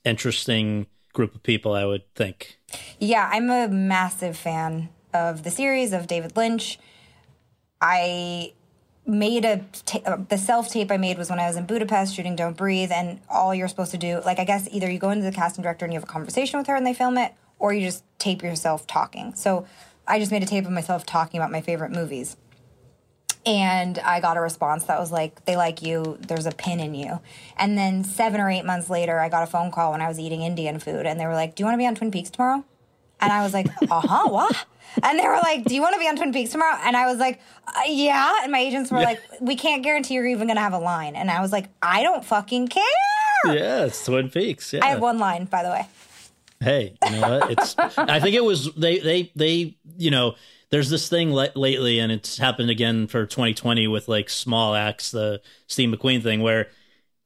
interesting group of people. I would think. Yeah, I'm a massive fan of the series of David Lynch. I made a ta- uh, the self tape I made was when I was in Budapest shooting Don't Breathe, and all you're supposed to do, like I guess either you go into the casting director and you have a conversation with her and they film it, or you just tape yourself talking. So I just made a tape of myself talking about my favorite movies. And I got a response that was like, they like you, there's a pin in you. And then seven or eight months later, I got a phone call when I was eating Indian food, and they were like, Do you want to be on Twin Peaks tomorrow? And I was like, Uh huh, what? And they were like, Do you want to be on Twin Peaks tomorrow? And I was like, uh, Yeah. And my agents were like, We can't guarantee you're even going to have a line. And I was like, I don't fucking care. yeah, it's Twin Peaks. Yeah. I have one line, by the way. Hey, you know what? It's. I think it was they. They. They. You know, there's this thing le- lately, and it's happened again for 2020 with like Small Axe, the Steve McQueen thing, where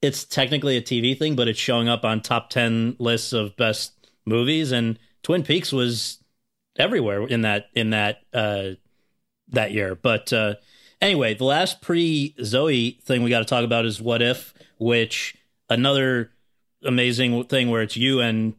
it's technically a TV thing, but it's showing up on top 10 lists of best movies, and Twin Peaks was everywhere in that in that uh that year. But uh anyway, the last pre Zoey thing we got to talk about is What If, which another amazing thing where it's you and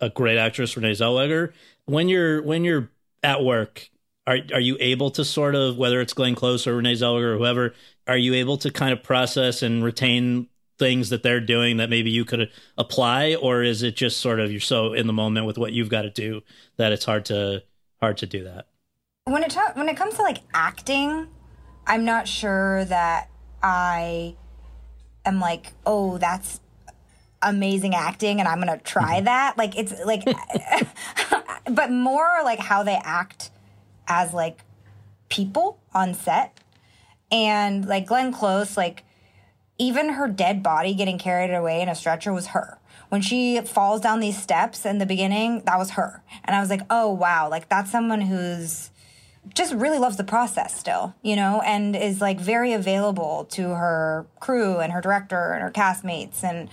a great actress Renee Zellweger. When you're when you're at work, are are you able to sort of whether it's Glenn Close or Renee Zellweger or whoever, are you able to kind of process and retain things that they're doing that maybe you could apply, or is it just sort of you're so in the moment with what you've got to do that it's hard to hard to do that? When it when it comes to like acting, I'm not sure that I am like, oh, that's amazing acting and I'm to try mm-hmm. that. Like it's like but more like how they act as like people on set. And like Glenn Close, like even her dead body getting carried away in a stretcher was her. When she falls down these steps in the beginning, that was her. And I was like, oh wow, like that's someone who's just really loves the process still, you know, and is like very available to her crew and her director and her castmates. And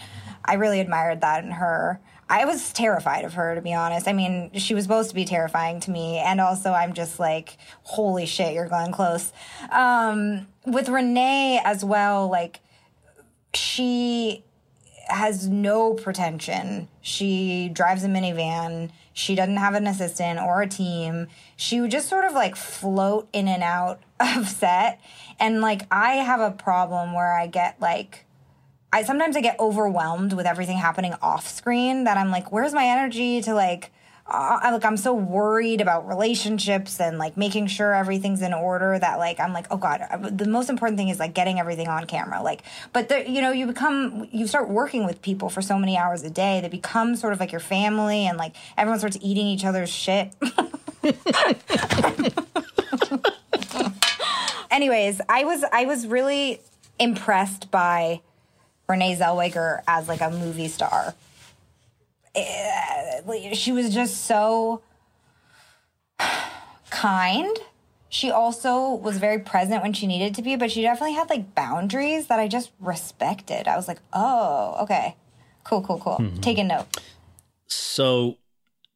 I really admired that in her. I was terrified of her, to be honest. I mean, she was supposed to be terrifying to me. And also, I'm just like, holy shit, you're going Close. Um, with Renee as well, like, she has no pretension. She drives a minivan. She doesn't have an assistant or a team. She would just sort of like float in and out of set. And like, I have a problem where I get like, I sometimes I get overwhelmed with everything happening off screen that I'm like, where's my energy to like, I like I'm so worried about relationships and like making sure everything's in order that like I'm like oh god the most important thing is like getting everything on camera like but you know you become you start working with people for so many hours a day they become sort of like your family and like everyone starts eating each other's shit. Anyways, I was I was really impressed by Renee Zellweger as like a movie star. Eh, she was just so kind. She also was very present when she needed to be, but she definitely had like boundaries that I just respected. I was like, oh, okay. Cool, cool, cool. Mm-hmm. Take a note. So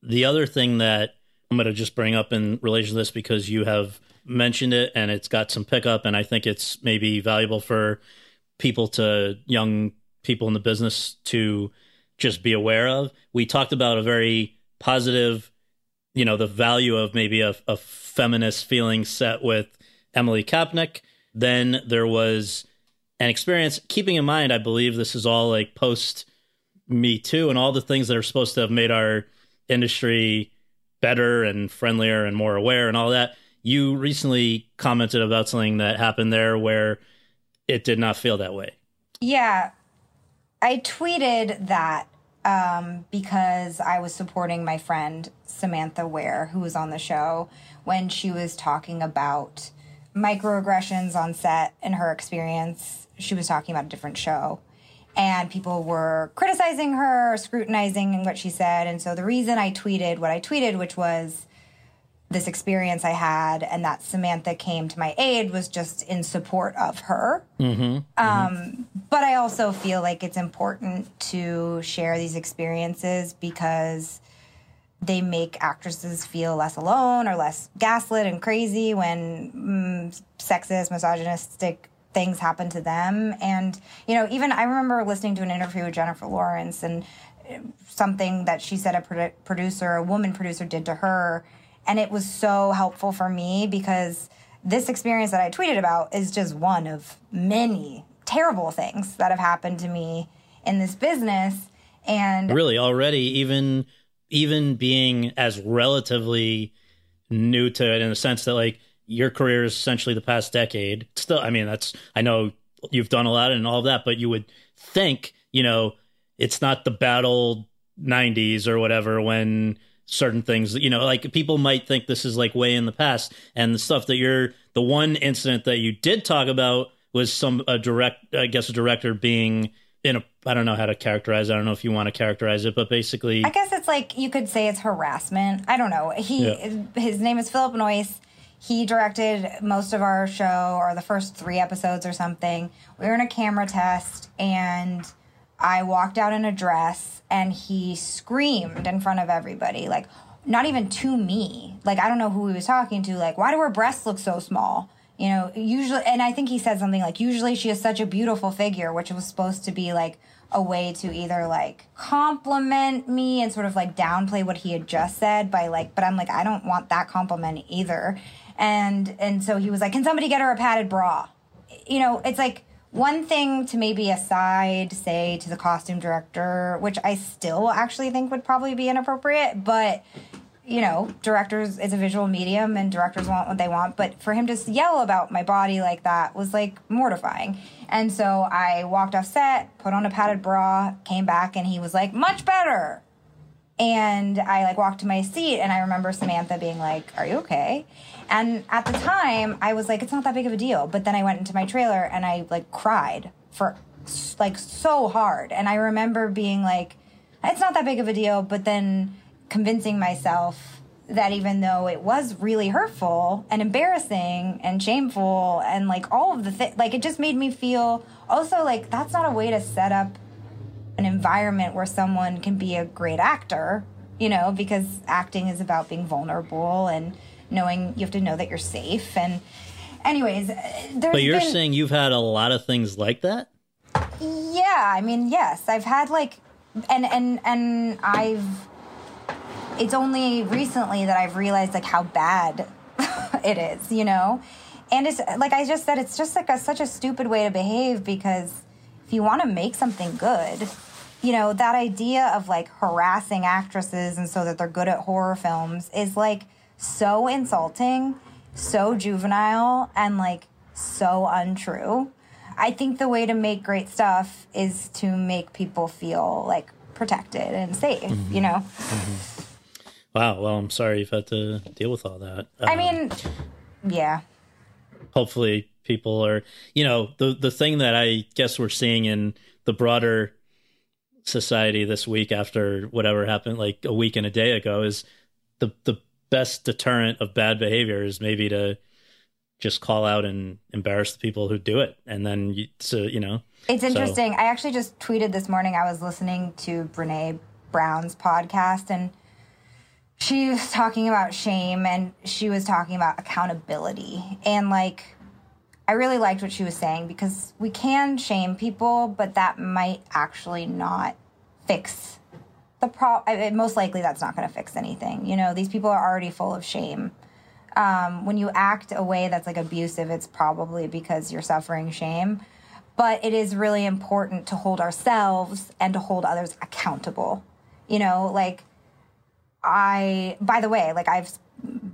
the other thing that I'm going to just bring up in relation to this because you have mentioned it and it's got some pickup and I think it's maybe valuable for people to young people in the business to just be aware of. We talked about a very positive, you know, the value of maybe a, a feminist feeling set with Emily Kapnek. Then there was an experience, keeping in mind, I believe this is all like post Me Too and all the things that are supposed to have made our industry better and friendlier and more aware and all that. You recently commented about something that happened there where it did not feel that way. Yeah. I tweeted that um, because I was supporting my friend Samantha Ware, who was on the show, when she was talking about microaggressions on set and her experience. She was talking about a different show. And people were criticizing her, scrutinizing what she said. And so the reason I tweeted what I tweeted, which was this experience I had, and that Samantha came to my aid, was just in support of her. Mm-hmm. Um, but I also feel like it's important to share these experiences because they make actresses feel less alone or less gaslit and crazy when mm, sexist, misogynistic things happen to them. And, you know, even I remember listening to an interview with Jennifer Lawrence and uh, something that she said a produ- producer, a woman producer, did to her. And it was so helpful for me because this experience that I tweeted about is just one of many terrible things that have happened to me in this business. And really already even even being as relatively new to it in the sense that like your career is essentially the past decade still i mean that's i know you've done a lot and all of that but you would think you know it's not the battle 90s or whatever when certain things you know like people might think this is like way in the past and the stuff that you're the one incident that you did talk about was some a direct i guess a director being in a I don't know how to characterize. it. I don't know if you want to characterize it, but basically, I guess it's like you could say it's harassment. I don't know. He Yeah. his name is Philip Noyce. He directed most of our show or the first 3 episodes or something. We were in a camera test and I walked out in a dress and he screamed in front of everybody like not even to me. Like I don't know who he was talking to like why do her breasts look so small? You know, usually and I think he said something like usually she has such a beautiful figure which was supposed to be like a way to either like compliment me and sort of like downplay what he had just said by like but I'm like I don't want that compliment either. And and so he was like can somebody get her a padded bra? You know, it's like one thing to maybe aside say to the costume director, which I still actually think would probably be inappropriate, but you know, directors, it's a visual medium and directors want what they want. But for him to yell about my body like that was like mortifying. And so I walked off set, put on a padded bra, came back, and he was like, much better. And I like walked to my seat, and I remember Samantha being like, Are you okay? And at the time, I was like, It's not that big of a deal. But then I went into my trailer and I like cried for like so hard. And I remember being like, It's not that big of a deal. But then convincing myself that even though it was really hurtful and embarrassing and shameful and like all of the things, like it just made me feel also like that's not a way to set up an environment where someone can be a great actor, you know, because acting is about being vulnerable and knowing you have to know that you're safe. And, anyways, uh, there's but you're been- saying you've had a lot of things like that. yeah, I mean, yes, I've had like, and and and I've. It's only recently that I've realized like how bad it is, you know, and it's like I just said, it's just like a, such a stupid way to behave because you want to make something good, you know, that idea of like harassing actresses and so that they're good at horror films is like so insulting, so juvenile, and like so untrue. I think the way to make great stuff is to make people feel like protected and safe, you know? Wow. Well, I'm sorry you've had to deal with all that. I Um, mean, yeah. hopefully people are you know the the thing that i guess we're seeing in the broader society this week after whatever happened like a week and a day ago is the the best deterrent of bad behavior is maybe to just call out and embarrass the people who do it and then you so you know It's So- interesting. I actually just tweeted this morning. I was listening to Brene Brown's podcast, and she was talking about shame, and she was talking about accountability. And like, I really liked what she was saying because we can shame people, but that might actually not fix the problem. Most likely, that's not going to fix anything. You know, these people are already full of shame. Um, when you act a way that's like abusive, it's probably because you're suffering shame but it is really important to hold ourselves and to hold others accountable. You know, like I, by the way, like I've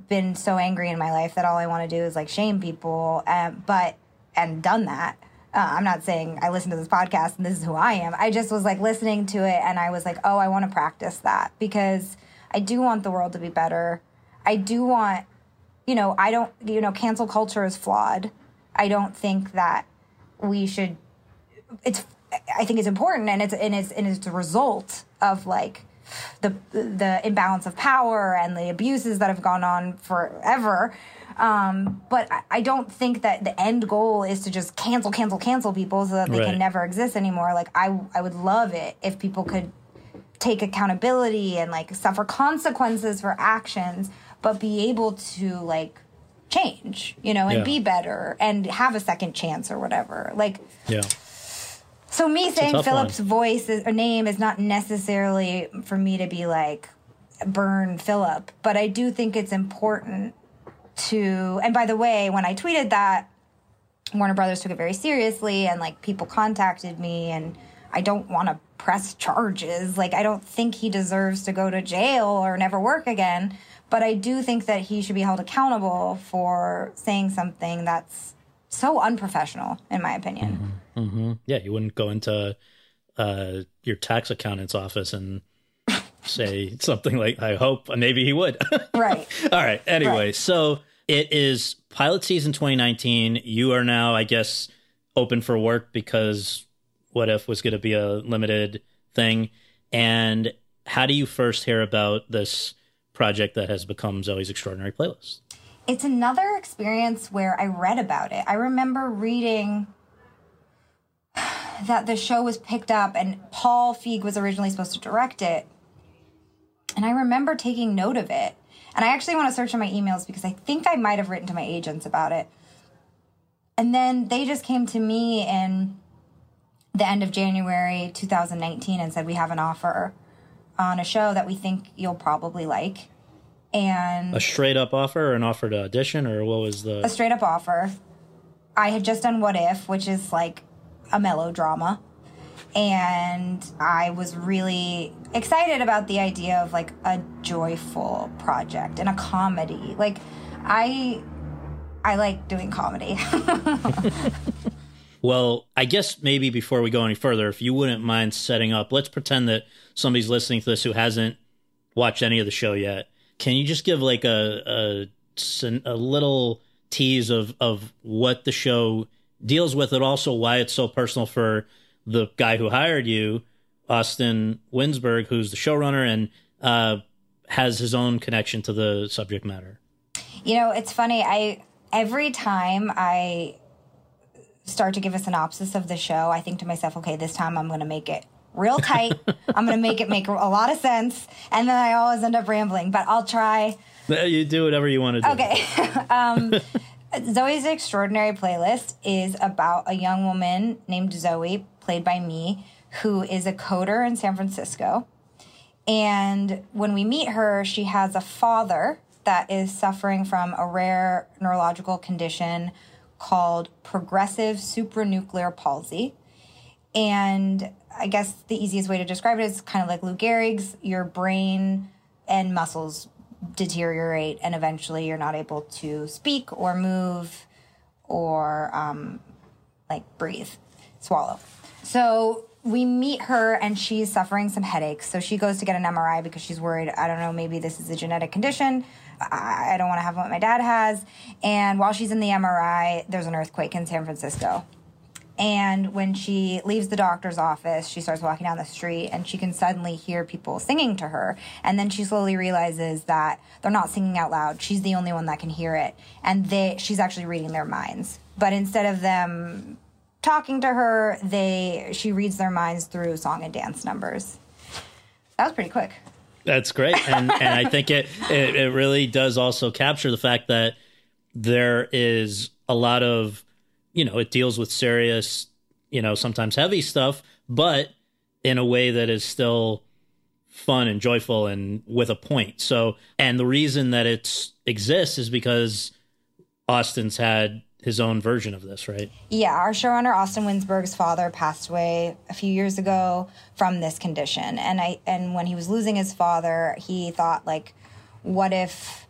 been so angry in my life that all I want to do is like shame people, um, but, and done that. Uh, I'm not saying I listen to this podcast and this is who I am. I just was like listening to it and I was like, oh, I want to practice that because I do want the world to be better. I do want, you know, I don't, you know, cancel culture is flawed. I don't think that we should it's I think it's important and it's and it's and it's a result of like the the imbalance of power and the abuses that have gone on forever. Um, but I, don't think that the end goal is to just cancel, cancel, cancel people so that they Right. can never exist anymore. Like I I would love it if people could take accountability and like suffer consequences for actions, but be able to like change, you know, and Yeah. be better and have a second chance or whatever. Like yeah so me saying Philip's one. voice is, or name is not necessarily for me to be like burn Philip, but I do think it's important to. And by the way, when I tweeted that, Warner Brothers took it very seriously, and like people contacted me, and I don't want to press charges. Like I don't think he deserves to go to jail or never work again. But I do think that he should be held accountable for saying something that's so unprofessional, in my opinion. Yeah you wouldn't go into uh your tax accountant's office and say something like i hope maybe he would Right. All right. Anyway, Right. so it is pilot season 2019. You are now, I guess, open for work because What If was going to be a limited thing. And how do you first hear about this project that has become Zoey's Extraordinary Playlist? It's another experience where I read about it. I remember reading that the show was picked up and Paul Feig was originally supposed to direct it. And I remember taking note of it. And I actually want to search in my emails because I think I might have written to my agents about it. And then they just came to me in the end of January 2019 and said, We have an offer on a show that we think you'll probably like. And A straight up offer or an offer to audition, or what was the. a straight up offer. I had just done What If, which is like a melodrama. And I was really excited about the idea of like a joyful project and a comedy. Like I I like doing comedy. Well, I guess maybe before we go any further, if you wouldn't mind setting up, let's pretend that somebody's listening to this who hasn't watched any of the show yet. Can you just give like a a, a little tease of of what the show deals with, it also why it's so personal for the guy who hired you, Austin Winsberg, who's the showrunner and uh, has his own connection to the subject matter. You know, it's funny. I every time I start to give a synopsis of the show, I think to myself, okay, this time I'm going to make it real tight. I'm going to make it make a lot of sense, and then I always end up rambling. But I'll try. You do whatever you want to do. Okay. um, Zoey's Extraordinary Playlist is about a young woman named Zoey, played by me, who is a coder in San Francisco. And when we meet her, she has a father that is suffering from a rare neurological condition called progressive supranuclear palsy. And I guess the easiest way to describe it is kind of like Lou Gehrig's your brain and muscles deteriorate, and eventually you're not able to speak or move or um, like breathe, swallow. So we meet her and she's suffering some headaches. So she goes to get an MRI because she's worried, I don't know, maybe this is a genetic condition. I I don't want to have what my dad has. And while she's in the MRI, there's an earthquake in San Francisco. And when she leaves the doctor's office, she starts walking down the street and she can suddenly hear people singing to her. And then she slowly realizes that they're not singing out loud. She's the only one that can hear it. And they she's actually reading their minds. But instead of them talking to her, they she reads their minds through song and dance numbers. That was pretty quick. That's great, and and I think it, it it really does also capture the fact that there is a lot of you know it deals with serious you know sometimes heavy stuff, but in a way that is still fun and joyful and with a point. So, and the reason that it exists is because Austin's had his own version of this, right? Yeah, our showrunner Austin Winsberg's father passed away a few years ago from this condition, and I and when he was losing his father, he thought like, what if,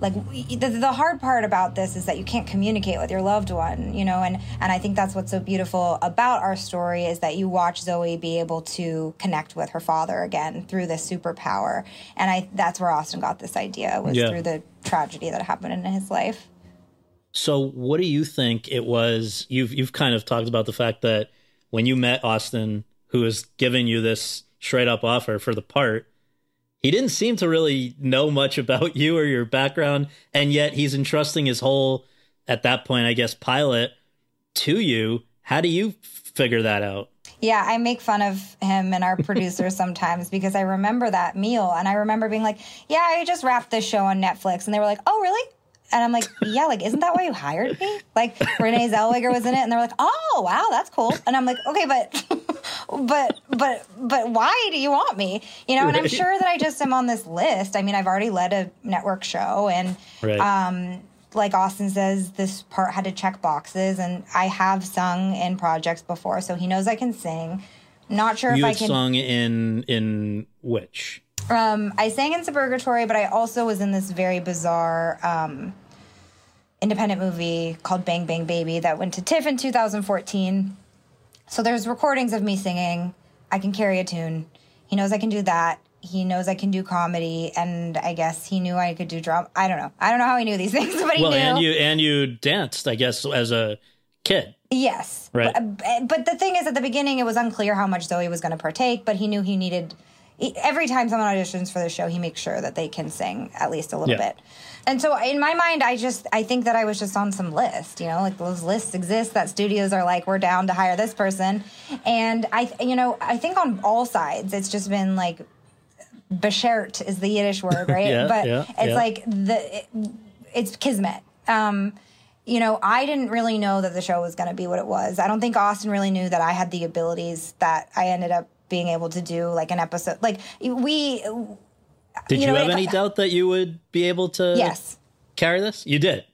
like the, the hard part about this is that you can't communicate with your loved one, you know, and and I think that's what's so beautiful about our story is that you watch Zoey be able to connect with her father again through this superpower, and I that's where Austin got this idea was Yeah. through the tragedy that happened in his life. So, what do you think it was? You've you've kind of talked about the fact that when you met Austin, who was giving you this straight up offer for the part, he didn't seem to really know much about you or your background, and yet he's entrusting his whole, at that point, I guess, pilot to you. How do you figure that out? Yeah, I make fun of him and our producers sometimes because I remember that meal and I remember being like, "Yeah, I just wrapped this show on Netflix," and they were like, "Oh, really?" And I'm like, "Yeah, like isn't that why you hired me?" Like Renee Zellweger was in it, and they're like, "Oh, wow, that's cool." And I'm like, "Okay, but, but, but, but why do you want me?" You know, and I'm sure that I just am on this list. I mean, I've already led a network show, and Right. um, like Austin says, this part had to check boxes, and I have sung in projects before, so he knows I can sing. Not sure you if I can. sung in in which? Um, I sang in Suburgatory, but I also was in this very bizarre um, independent movie called Bang Bang Baby that went to TIFF in 2014. So there's recordings of me singing. I can carry a tune. He knows I can do that. He knows I can do comedy, and I guess he knew I could do drama. I don't know. I don't know how he knew these things, but he Well, knew. and you and you danced, I guess, as a kid. Yes. Right. But, but the thing is, at the beginning, it was unclear how much Zoey was going to partake, but he knew he needed. Every time someone auditions for the show, he makes sure that they can sing at least a little Yeah. bit. And so, in my mind, I just I think that I was just on some list. You know, like those lists exist that studios are like, we're down to hire this person, and I, you know, I think on all sides, it's just been like beshert is the Yiddish word, right? Yeah, but yeah, it's yeah. like the it, it's kismet. Um, you know, I didn't really know that the show was going to be what it was. I don't think Austin really knew that I had the abilities that I ended up being able to do, like an episode. Like we, Did you, You know, have any I- doubt that you would be able to yes, carry this? You did.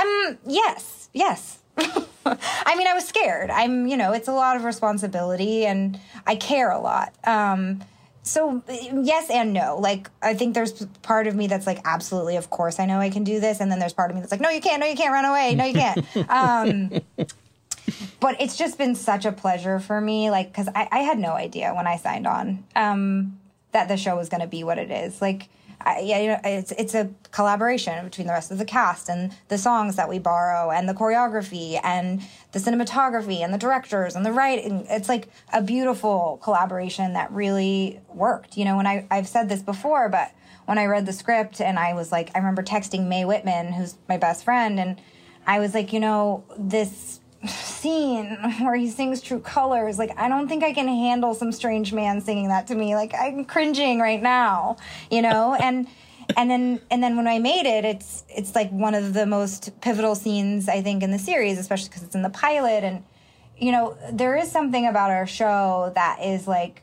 Um. yes, yes. I mean, I was scared. I'm, you know, it's a lot of responsibility, and I care a lot. Um, so yes and no. Like I think there's part of me that's like, absolutely, of course, I know I can do this, and then there's part of me that's like, no, you can't, no, you can't run away, no, you can't. um, but it's just been such a pleasure for me, like, because I, I had no idea when I signed on um, that the show was going to be what it is. Like, I, yeah, you know, it's it's a collaboration between the rest of the cast and the songs that we borrow and the choreography and the cinematography and the directors and the writing. It's like a beautiful collaboration that really worked. You know, when I I've said this before, but when I read the script and I was like, I remember texting Mae Whitman, who's my best friend, and I was like, you know, this scene where he sings true colors like i don't think i can handle some strange man singing that to me. Like i'm cringing right now you know? And and then and then when i made it it's it's like one of the most pivotal scenes i think in the series especially because it's in the pilot. And you know there is something about our show that is like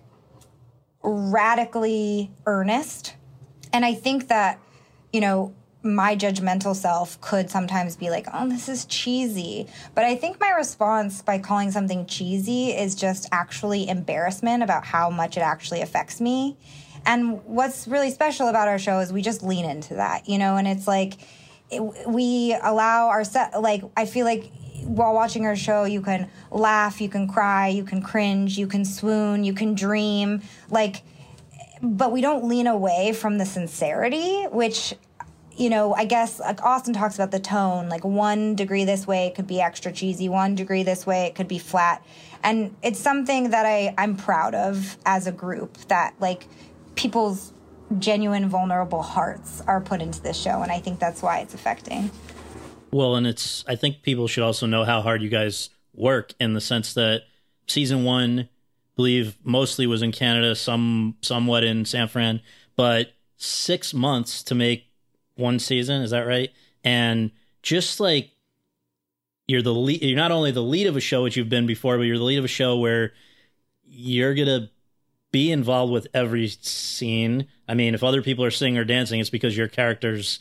radically earnest. And i think that you know my judgmental self could sometimes be like, oh, this is cheesy. But I think my response by calling something cheesy is just actually embarrassment about how much it actually affects me. And what's really special about our show is we just lean into that, you know, and it's like it, we allow our set, like, I feel like while watching our show, you can laugh, you can cry, you can cringe, you can swoon, you can dream. Like, but we don't lean away from the sincerity, which you know, I guess like Austin talks about the tone, like one degree this way it could be extra cheesy, one degree this way it could be flat. And it's something that I, I'm proud of as a group that like people's genuine vulnerable hearts are put into this show and I think that's why it's affecting. Well, and it's I think people should also know how hard you guys work in the sense that season one, I believe mostly was in Canada, some somewhat in San Fran, but six months to make one season, is that right? And just like you're the lead, you're not only the lead of a show, which you've been before, but you're the lead of a show where you're gonna be involved with every scene. I mean, if other people are singing or dancing, it's because your character's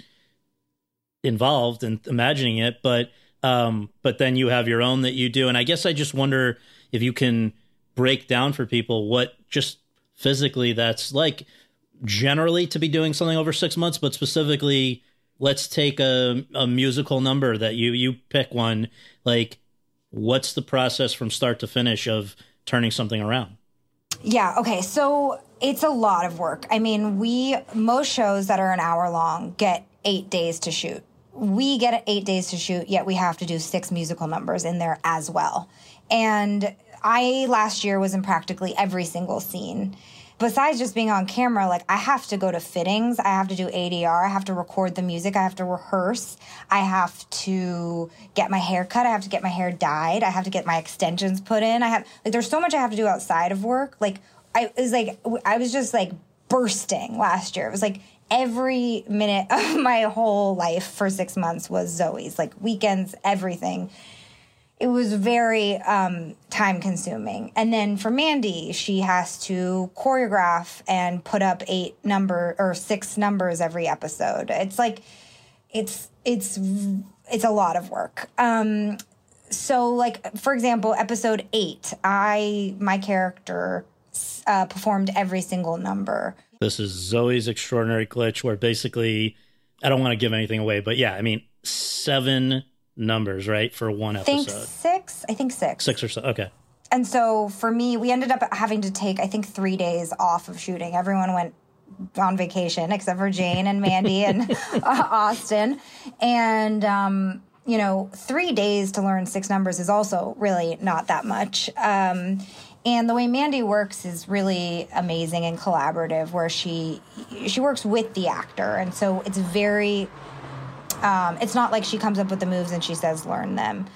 involved in imagining it, but um, but then you have your own that you do, and I guess I just wonder if you can break down for people what just physically that's like generally to be doing something over six months, but specifically, let's take a a musical number that you you pick one. Like, what's the process from start to finish of turning something around? Yeah, okay. So it's a lot of work. I mean, we most shows that are an hour long get 8 days to shoot. We get 8 days to shoot, yet we have to do 6 musical numbers in there as well. And I last year was in practically every single scene. Besides just being on camera, like I have to go to fittings, I have to do ADR, I have to record the music, I have to rehearse, I have to get my hair cut, I have to get my hair dyed, I have to get my extensions put in. I have like there's so much I have to do outside of work. Like I was like I was just like bursting last year. It was like every minute of my whole life for 6 months was Zoey's, like weekends, everything it was very um, time consuming. And then for Mandy, she has to choreograph and put up eight number or six numbers every episode. It's like it's it's it's a lot of work. Um, so like for example, episode eight, I my character uh, performed every single number. This is Zoey's extraordinary glitch, where basically, I don't want to give anything away, but yeah, I mean, seven numbers, right, for one I think episode, six. I think six. six or so. Okay, and so for me, we ended up having to take, I think, three days off of shooting. Everyone went on vacation except for Jane and Mandy and uh, Austin. And um, you know, three days to learn six numbers is also really not that much. Um, and the way Mandy works is really amazing and collaborative, where she she works with the actor, and so it's very. Um, it's not like she comes up with the moves and she says learn them.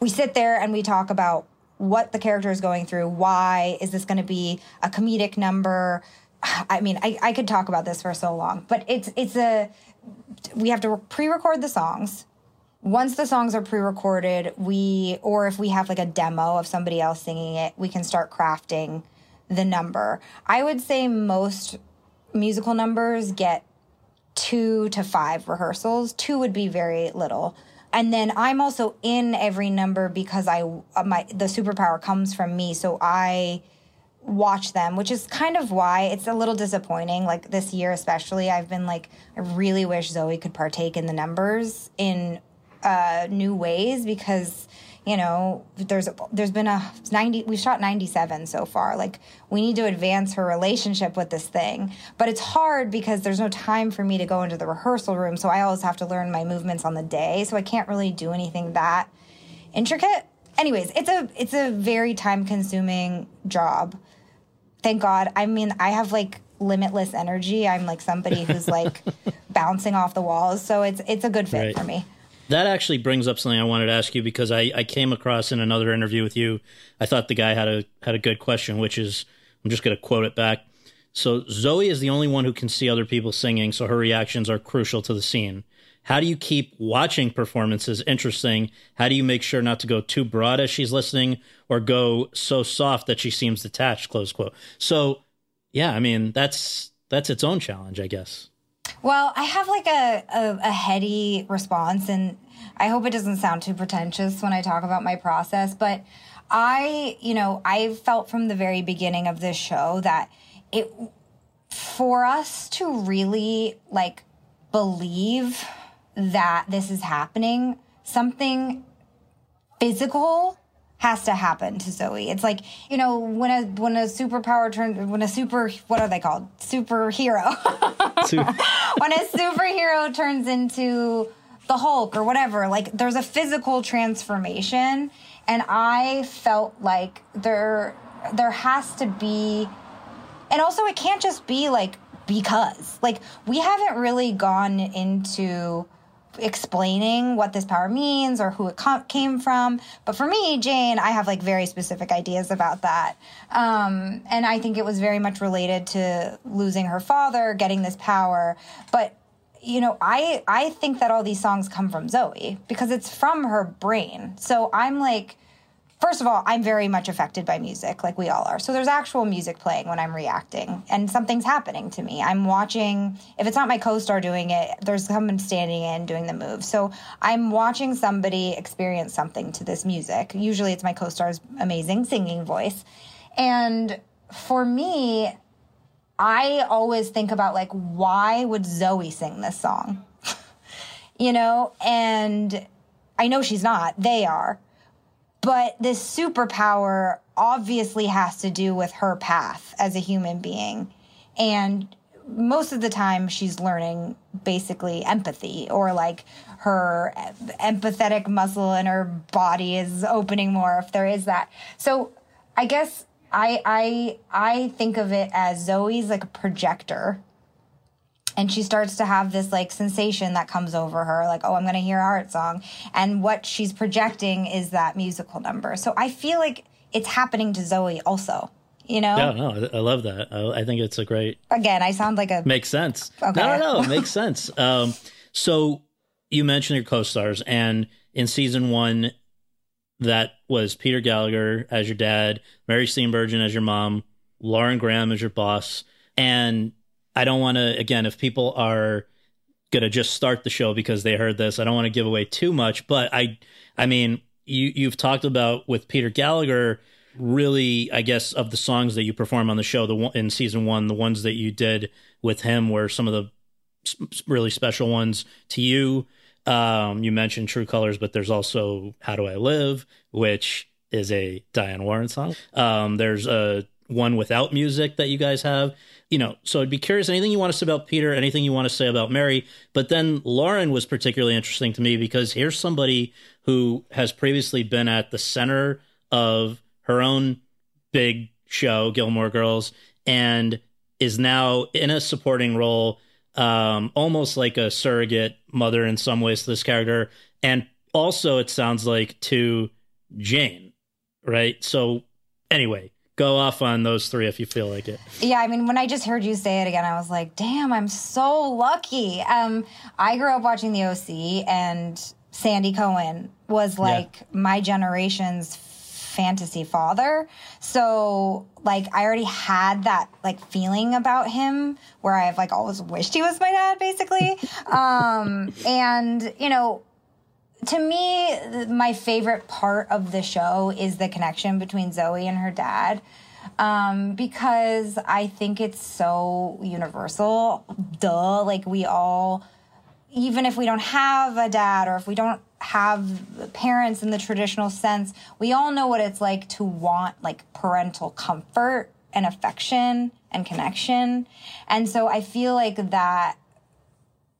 We sit there and we talk about what the character is going through. Why is this going to be a comedic number? I mean, I, I could talk about this for so long, but it's it's a we have to pre-record the songs once the songs are pre-recorded we or if we have like a demo of somebody else singing it we can start crafting the number i would say most musical numbers get two to five rehearsals. Two would be very little. And then i'm also in every number because i uh, my the superpower comes from me. So i watch them, which is kind of why it's a little disappointing. Like this year, especially, I've been like, I really wish Zoey could partake in the numbers in uh, new ways because you know there's there's been a 90 we've shot 97 so far. Like we need to advance her relationship with this thing. But it's hard because there's no time for me to go into the rehearsal room so i always have to learn my movements on the day. So i can't really do anything that intricate. Anyways it's a it's a very time consuming job. Thank god. I mean i have like limitless energy. I'm like somebody who's like bouncing off the walls. So it's it's a good fit Right. for me That actually brings up something I wanted to ask you because I, I came across in another interview with you. I thought the guy had a had a good question, which is I'm just going to quote it back. So Zoey is the only one who can see other people singing, so her reactions are crucial to the scene. How do you keep watching performances interesting? How do you make sure not to go too broad as she's listening or go so soft that she seems detached? Close quote. So, yeah, I mean that's that's its own challenge, I guess. Well, I have like a, a, a heady response, and I hope it doesn't sound too pretentious when I talk about my process, but I, you know, I felt from the very beginning of this show that it, for us to really like believe that this is happening, something physical has to happen to Zoey. It's like, you know, when a when a superpower turns when a super what are they called? Superhero. when a superhero turns into the Hulk or whatever, like there's a physical transformation and I felt like there there has to be and also it can't just be like because like we haven't really gone into explaining what this power means or who it com- came from. But for me jane i have like very specific ideas about that. Um, and i think it was very much related to losing her father getting this power. But you know i i think that all these songs come from zoey because it's from her brain. So i'm like First of all, I'm very much affected by music, like we all are. So there's actual music playing when I'm reacting, and something's happening to me. I'm watching, if it's not my co star doing it, there's someone standing in doing the move. So I'm watching somebody experience something to this music. Usually it's my co star's amazing singing voice. And for me, I always think about like, why would Zoey sing this song? you know, and I know she's not, they are. But this superpower obviously has to do with her path as a human being. And most of the time, she's learning basically empathy or like her empathetic muscle in her body is opening more if there is that. So I guess I I I think of it as Zoey's like a projector and she starts to have this like sensation that comes over her like oh i'm going to hear a heart song and what she's projecting is that musical number so i feel like it's happening to zoey also you know Yeah, no, I I love that. I, I think it's a great again i sound like a Makes sense. Okay. No, no, no, makes sense. Um, so you mentioned your co-stars, and in season one, that was Peter Gallagher as your dad, Mary Steenburgen as your mom, Lauren Graham as your boss, and I don't want to again if people are gonna just start the show because they heard this, I don't want to give away too much, but I, I mean, you you've talked about with Peter Gallagher really i guess of the songs that you perform on the show the one in season one the ones that you did with him were some of the really special ones to you um you mentioned true colors but there's also how do i live which is a diane warren song um there's a one without music that you guys have. You know, so I'd be curious anything you want to say about Peter, anything you want to say about Mary. But then Lauren was particularly interesting to me because here's somebody who has previously been at the center of her own big show, Gilmore Girls, and is now in a supporting role, um, almost like a surrogate mother in some ways to this character. And also, it sounds like to Jane, right? So, anyway, go off on those three if you feel like it. Yeah, I mean, when I just heard you say it again, I was like, damn, I'm so lucky. Um, I grew up watching The OC, and Sandy Cohen was like my generation's fantasy father. So, like, I already had that like feeling about him where I've like always wished he was my dad, basically. um, and you know, to me, my favorite part of the show is the connection between Zoey and her dad. Um, because I think it's so universal. Duh. Like, we all, even if we don't have a dad or if we don't have parents in the traditional sense, we all know what it's like to want like parental comfort and affection and connection. And so I feel like that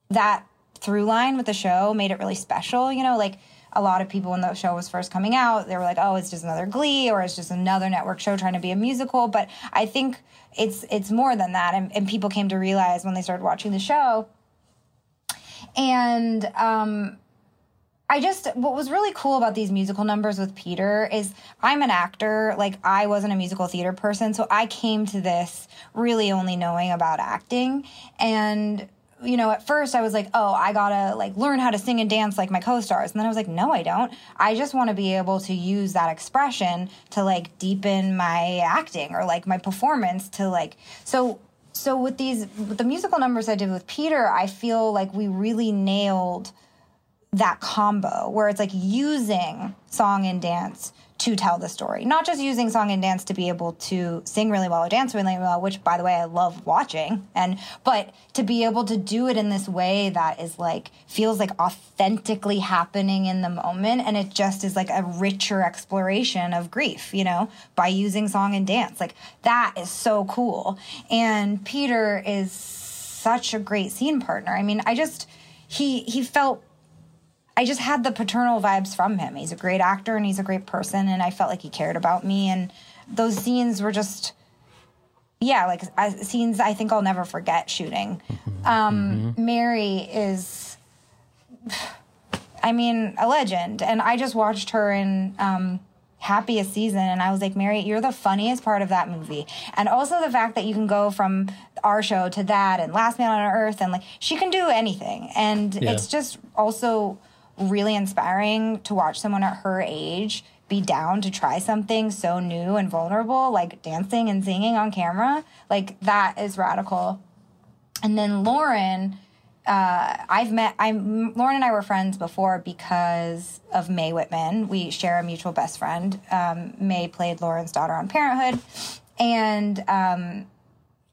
that through line with the show made it really special. You know, like a lot of people when the show was first coming out, they were like, "Oh, it's just another Glee, or it's just another network show trying to be a musical." But I think it's it's more than that, and, and people came to realize when they started watching the show. And um, I just what was really cool about these musical numbers with Peter is I'm an actor, like I wasn't a musical theater person, so I came to this really only knowing about acting and you know, at first I was like, oh, I gotta like learn how to sing and dance like my co-stars. And then I was like, no, I don't. I just want to be able to use that expression to like deepen my acting or like my performance to like, so, so with these, with the musical numbers I did with Peter, I feel like we really nailed that combo where it's like using song and dance to tell the story, not just using song and dance to be able to sing really well or dance really well, which by the way I love watching, and but to be able to do it in this way that is like feels like authentically happening in the moment, and it just is like a richer exploration of grief, you know, by using song and dance. Like that is so cool, and Peter is such a great scene partner. I mean, I just he he felt I just had the paternal vibes from him. He's a great actor and he's a great person, and I felt like he cared about me. And those scenes were just, yeah, like uh, scenes I think I'll never forget shooting. Um, Mary is, I mean, a legend, and I just watched her in. Um, happiest season and I was like Mary you're the funniest part of that movie and also the fact that you can go from our show to that and Last Man on Earth and like she can do anything and Yeah. it's just also really inspiring to watch someone at her age be down to try something so new and vulnerable like dancing and singing on camera like that is radical and then Lauren, uh, I've met. I'm Lauren and I were friends before because of Mae Whitman. We share a mutual best friend. Um, Mae played Lauren's daughter on Parenthood, and um,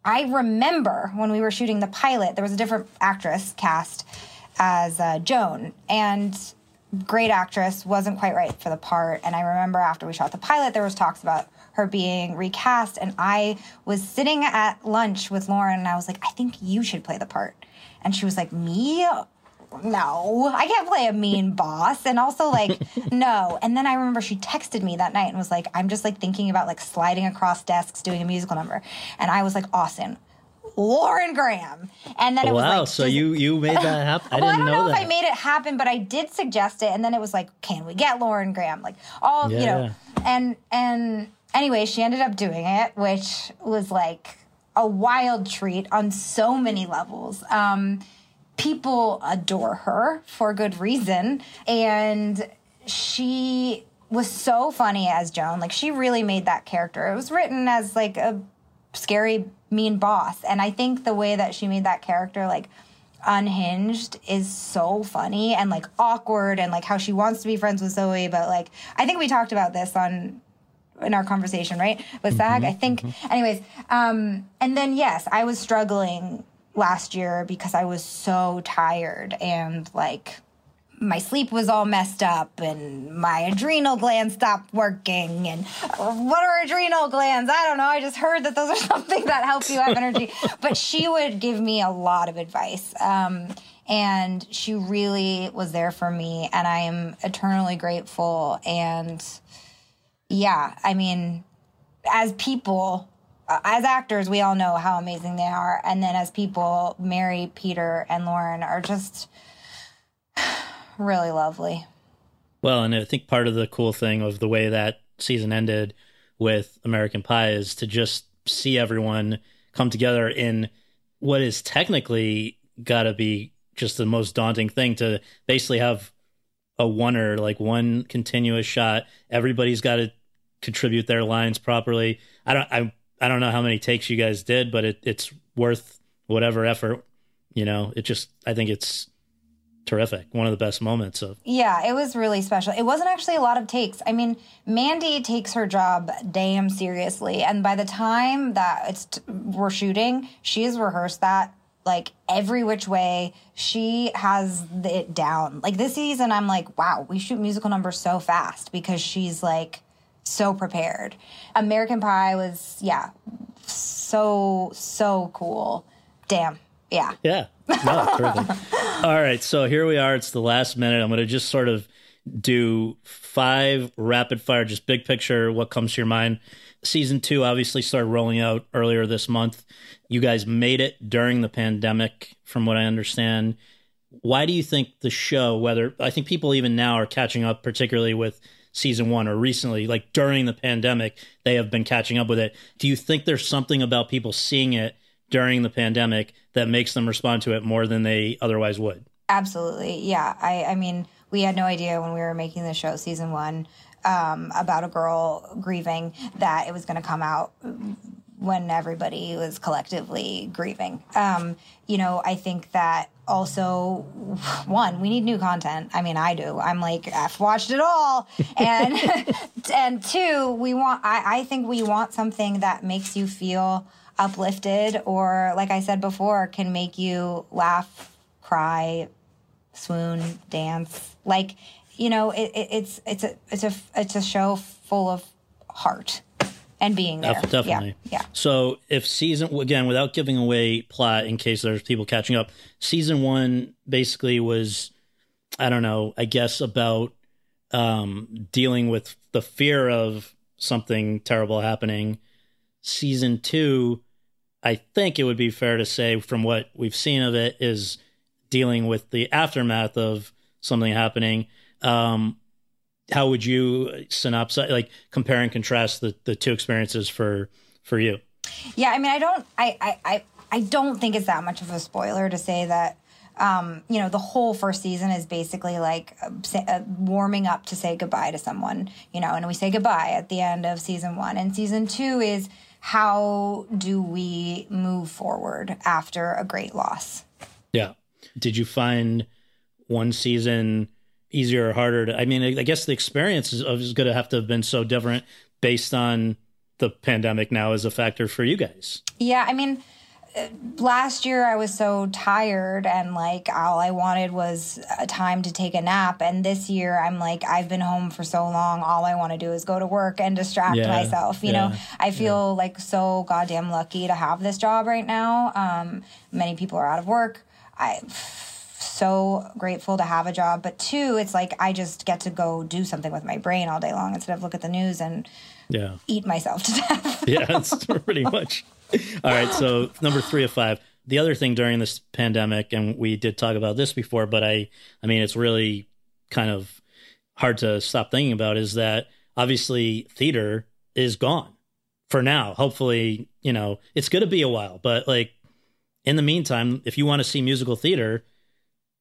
I remember when we were shooting the pilot, there was a different actress cast as uh, Joan, and great actress wasn't quite right for the part. And I remember after we shot the pilot, there was talks about her being recast, and I was sitting at lunch with Lauren, and I was like, I think you should play the part. And she was like, Me? No, I can't play a mean boss. And also, like, no. And then I remember she texted me that night and was like, I'm just like thinking about like sliding across desks doing a musical number. And I was like, Austin, Lauren Graham. And then it was wow, like, so you you made that happen. I well, I don't know, know, if I made it happen, but I did suggest it, and then it was like, can we get Lauren Graham? Like all you know, and and anyway, she ended up doing it, which was like a wild treat on so many levels. Um, people adore her for good reason, and she was so funny as Joan. Like she really made that character. It was written as like a scary mean boss. And i think the way that she made that character like unhinged is so funny and like awkward and like how she wants to be friends with zoey. But like i think we talked about this on in our conversation right with sag? I think anyways um and then yes i was struggling last year because i was so tired and like my sleep was all messed up and my adrenal glands stopped working and what are adrenal glands? I don't know i just heard that those are something that help you have energy. But she would give me a lot of advice um, and she really was there for me and i am eternally grateful. And yeah i mean as people uh, as actors we all know how amazing they are. And then as people mary peter and lauren are just really lovely. Well, and I think part of the cool thing of the way that season ended with American Pie is to just see everyone come together in what is technically got to be just the most daunting thing to basically have a oneer, like one continuous shot. Everybody's got to contribute their lines properly. I don't, I, I don't know how many takes you guys did, but it, it's worth whatever effort. You know, it just, I think it's terrific. One of the best moments of. Yeah, it was really special. It wasn't actually a lot of takes. I mean, Mandy takes her job damn seriously, and by the time that it's t- we're shooting, she has rehearsed that like every which way. She has it down. Like this season, I'm like, wow, we shoot musical numbers so fast because she's like so prepared. American Pie was yeah, so so cool. Damn. Yeah. Yeah. No, terrific. All right. So here we are. It's the last minute. I'm going to just sort of do five rapid fire, just big picture, what comes to your mind. Season two obviously started rolling out earlier this month. You guys made it during the pandemic, from what I understand. Why do you think the show, whether I think people even now are catching up, particularly with season one or recently, like during the pandemic, they have been catching up with it. Do you think there's something about people seeing it during the pandemic that makes them respond to it more than they otherwise would. Absolutely. Yeah. I, I mean, we had no idea when we were making the show season one um, about a girl grieving that it was going to come out when everybody was collectively grieving. Um, you know, I think that also one, we need new content. I mean, I do. I'm like, I've watched it all. And and two, we want I, I think we want something that makes you feel uplifted or like I said before, can make you laugh, cry, swoon, dance. Like, you know, it, it, it's it's a it's a it's a show full of heart and being there. Definitely. Yeah. yeah. So if season again, without giving away plot in case there's people catching up, season one basically was I don't know, I guess about um dealing with the fear of something terrible happening. Season two I think it would be fair to say, from what we've seen of it, is dealing with the aftermath of something happening. Um, how would you synopsize, like compare and contrast the, the two experiences for for you? Yeah, I mean, I don't, I, I, I, don't think it's that much of a spoiler to say that. Um, you know, the whole first season is basically like uh, uh, warming up to say goodbye to someone, you know, and we say goodbye at the end of season one. And season two is how do we move forward after a great loss? Yeah. Did you find one season easier or harder to, I mean, I guess the experience is, is going to have to have been so different based on the pandemic now as a factor for you guys. Yeah. I mean, last year I was so tired and like all I wanted was a time to take a nap. And this year I'm like, I've been home for so long. All I want to do is go to work and distract yeah, myself. You yeah, know, I feel yeah. like so goddamn lucky to have this job right now. Um, many people are out of work. I so grateful to have a job, but two, it's like I just get to go do something with my brain all day long instead of look at the news and yeah. eat myself to death. yeah, it's pretty much. All right, so number three of five. The other thing during this pandemic, and we did talk about this before, but I, I mean, it's really kind of hard to stop thinking about is that obviously theater is gone for now. Hopefully, you know, it's going to be a while, but like in the meantime, if you want to see musical theater,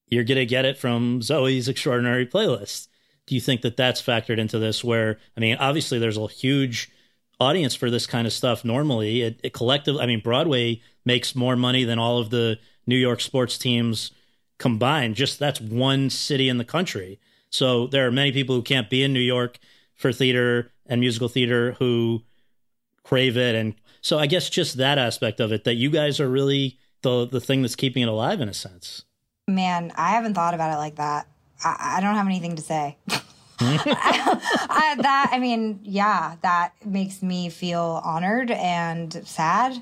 you're going to get it from Zoey's extraordinary playlist. Do you think that that's factored into this? Where, I mean, obviously there's a huge audience for this kind of stuff normally. It, it collective, I mean, Broadway makes more money than all of the New York sports teams combined. Just that's one city in the country. So there are many people who can't be in New York for theater and musical theater who crave it. And so I guess just that aspect of it that you guys are really the the thing that's keeping it alive in a sense. Man, I haven't thought about it like that. I, I don't have anything to say. I, that I mean, yeah, that makes me feel honored and sad,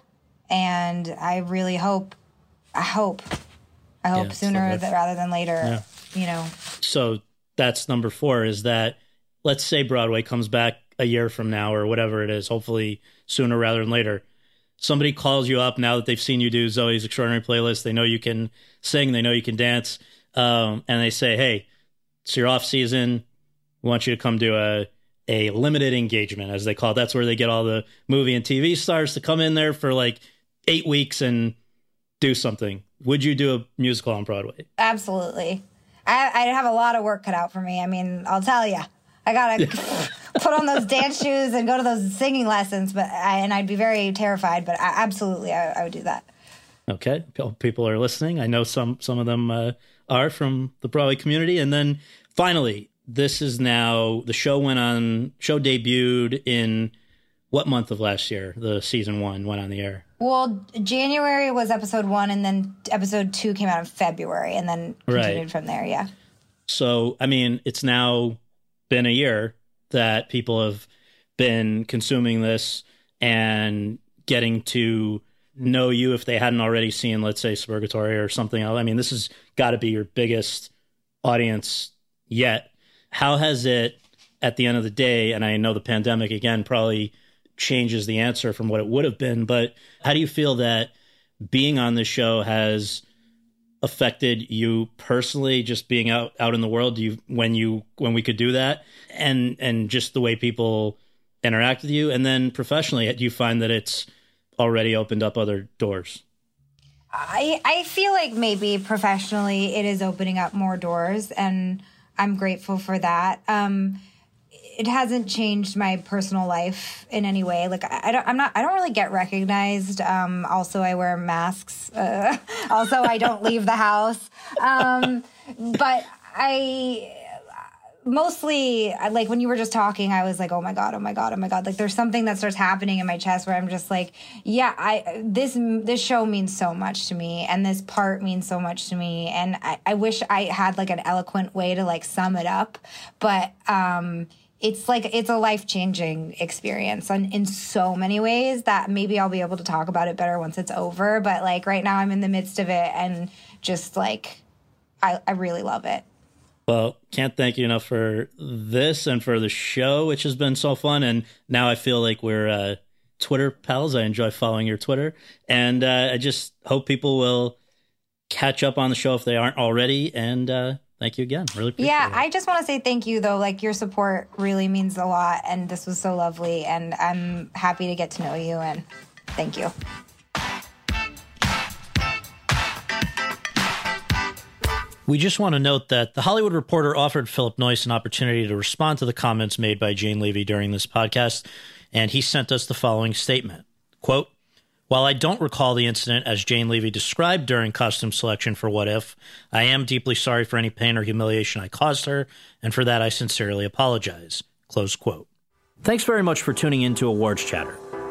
and I really hope, I hope, I hope Yeah, sooner th- rather than later. You know, So that's number four is that let's say Broadway comes back a year from now or whatever it is, hopefully sooner rather than later. Somebody calls you up now that they've seen you do Zoey's Extraordinary Playlist. They know you can sing, they know you can dance, um, and they say, "Hey, it's your off season. We want you to come do a a limited engagement, as they call it. That's where they get all the movie and TV stars to come in there for like eight weeks and do something. Would you do a musical on Broadway? absolutely. I, I have a lot of work cut out for me. I mean, I'll tell you, I gotta put on those dance shoes and go to those singing lessons. But I, and I'd be very terrified. But I, absolutely, I, I would do that. Okay, people are listening. I know some some of them uh, are from the Broadway community. And then finally, this is now the show went on. Show debuted in what month of last year? The season one went on the air. Well, January was episode one, and then episode two came out in February, and then Right. continued from there. Yeah. So I mean, it's now been a year that people have been consuming this and getting to know you if they hadn't already seen, let's say, Suburgatory or something else. I mean, this has got to be your biggest audience yet. How has it, at the end of the day, and I know the pandemic again probably changes the answer from what it would have been, but how do you feel that being on this show has affected you personally just being out out in the world? Do you when you when we could do that? And and just the way people interact with you and then professionally do you find that it's already opened up other doors? I, I feel like maybe professionally it is opening up more doors, and I'm grateful for that. Um, it hasn't changed my personal life in any way. Like I, I don't, I'm not, I don't really get recognized. Um, also, I wear masks. Uh, also, I don't leave the house. Um, but I mostly like when you were just talking i was like oh my god oh my god oh my god. Like there's something that starts happening in my chest where i'm just like yeah i this this show means so much to me and this part means so much to me and i, I wish i had like an eloquent way to like sum it up. But um it's like it's a life-changing experience and in so many ways that maybe i'll be able to talk about it better once it's over. But like right now i'm in the midst of it and just like i, I really love it well can't thank you enough for this and for the show which has been so fun. And now i feel like we're uh twitter pals. I enjoy following your twitter. And uh, i just hope people will catch up on the show if they aren't already. And uh thank you again. Really appreciate Yeah, it. I just want to say thank you though. Like your support really means a lot. And this was so lovely. And I'm happy to get to know you. And thank you. We just want to note that The Hollywood Reporter offered Philip Noyce an opportunity to respond to the comments made by Jane Levy during this podcast, and he sent us the following statement. Quote, while I don't recall the incident as Jane Levy described during costume selection for What If, I am deeply sorry for any pain or humiliation I caused her, and for that I sincerely apologize. Close quote. Thanks very much for tuning in to Awards Chatter.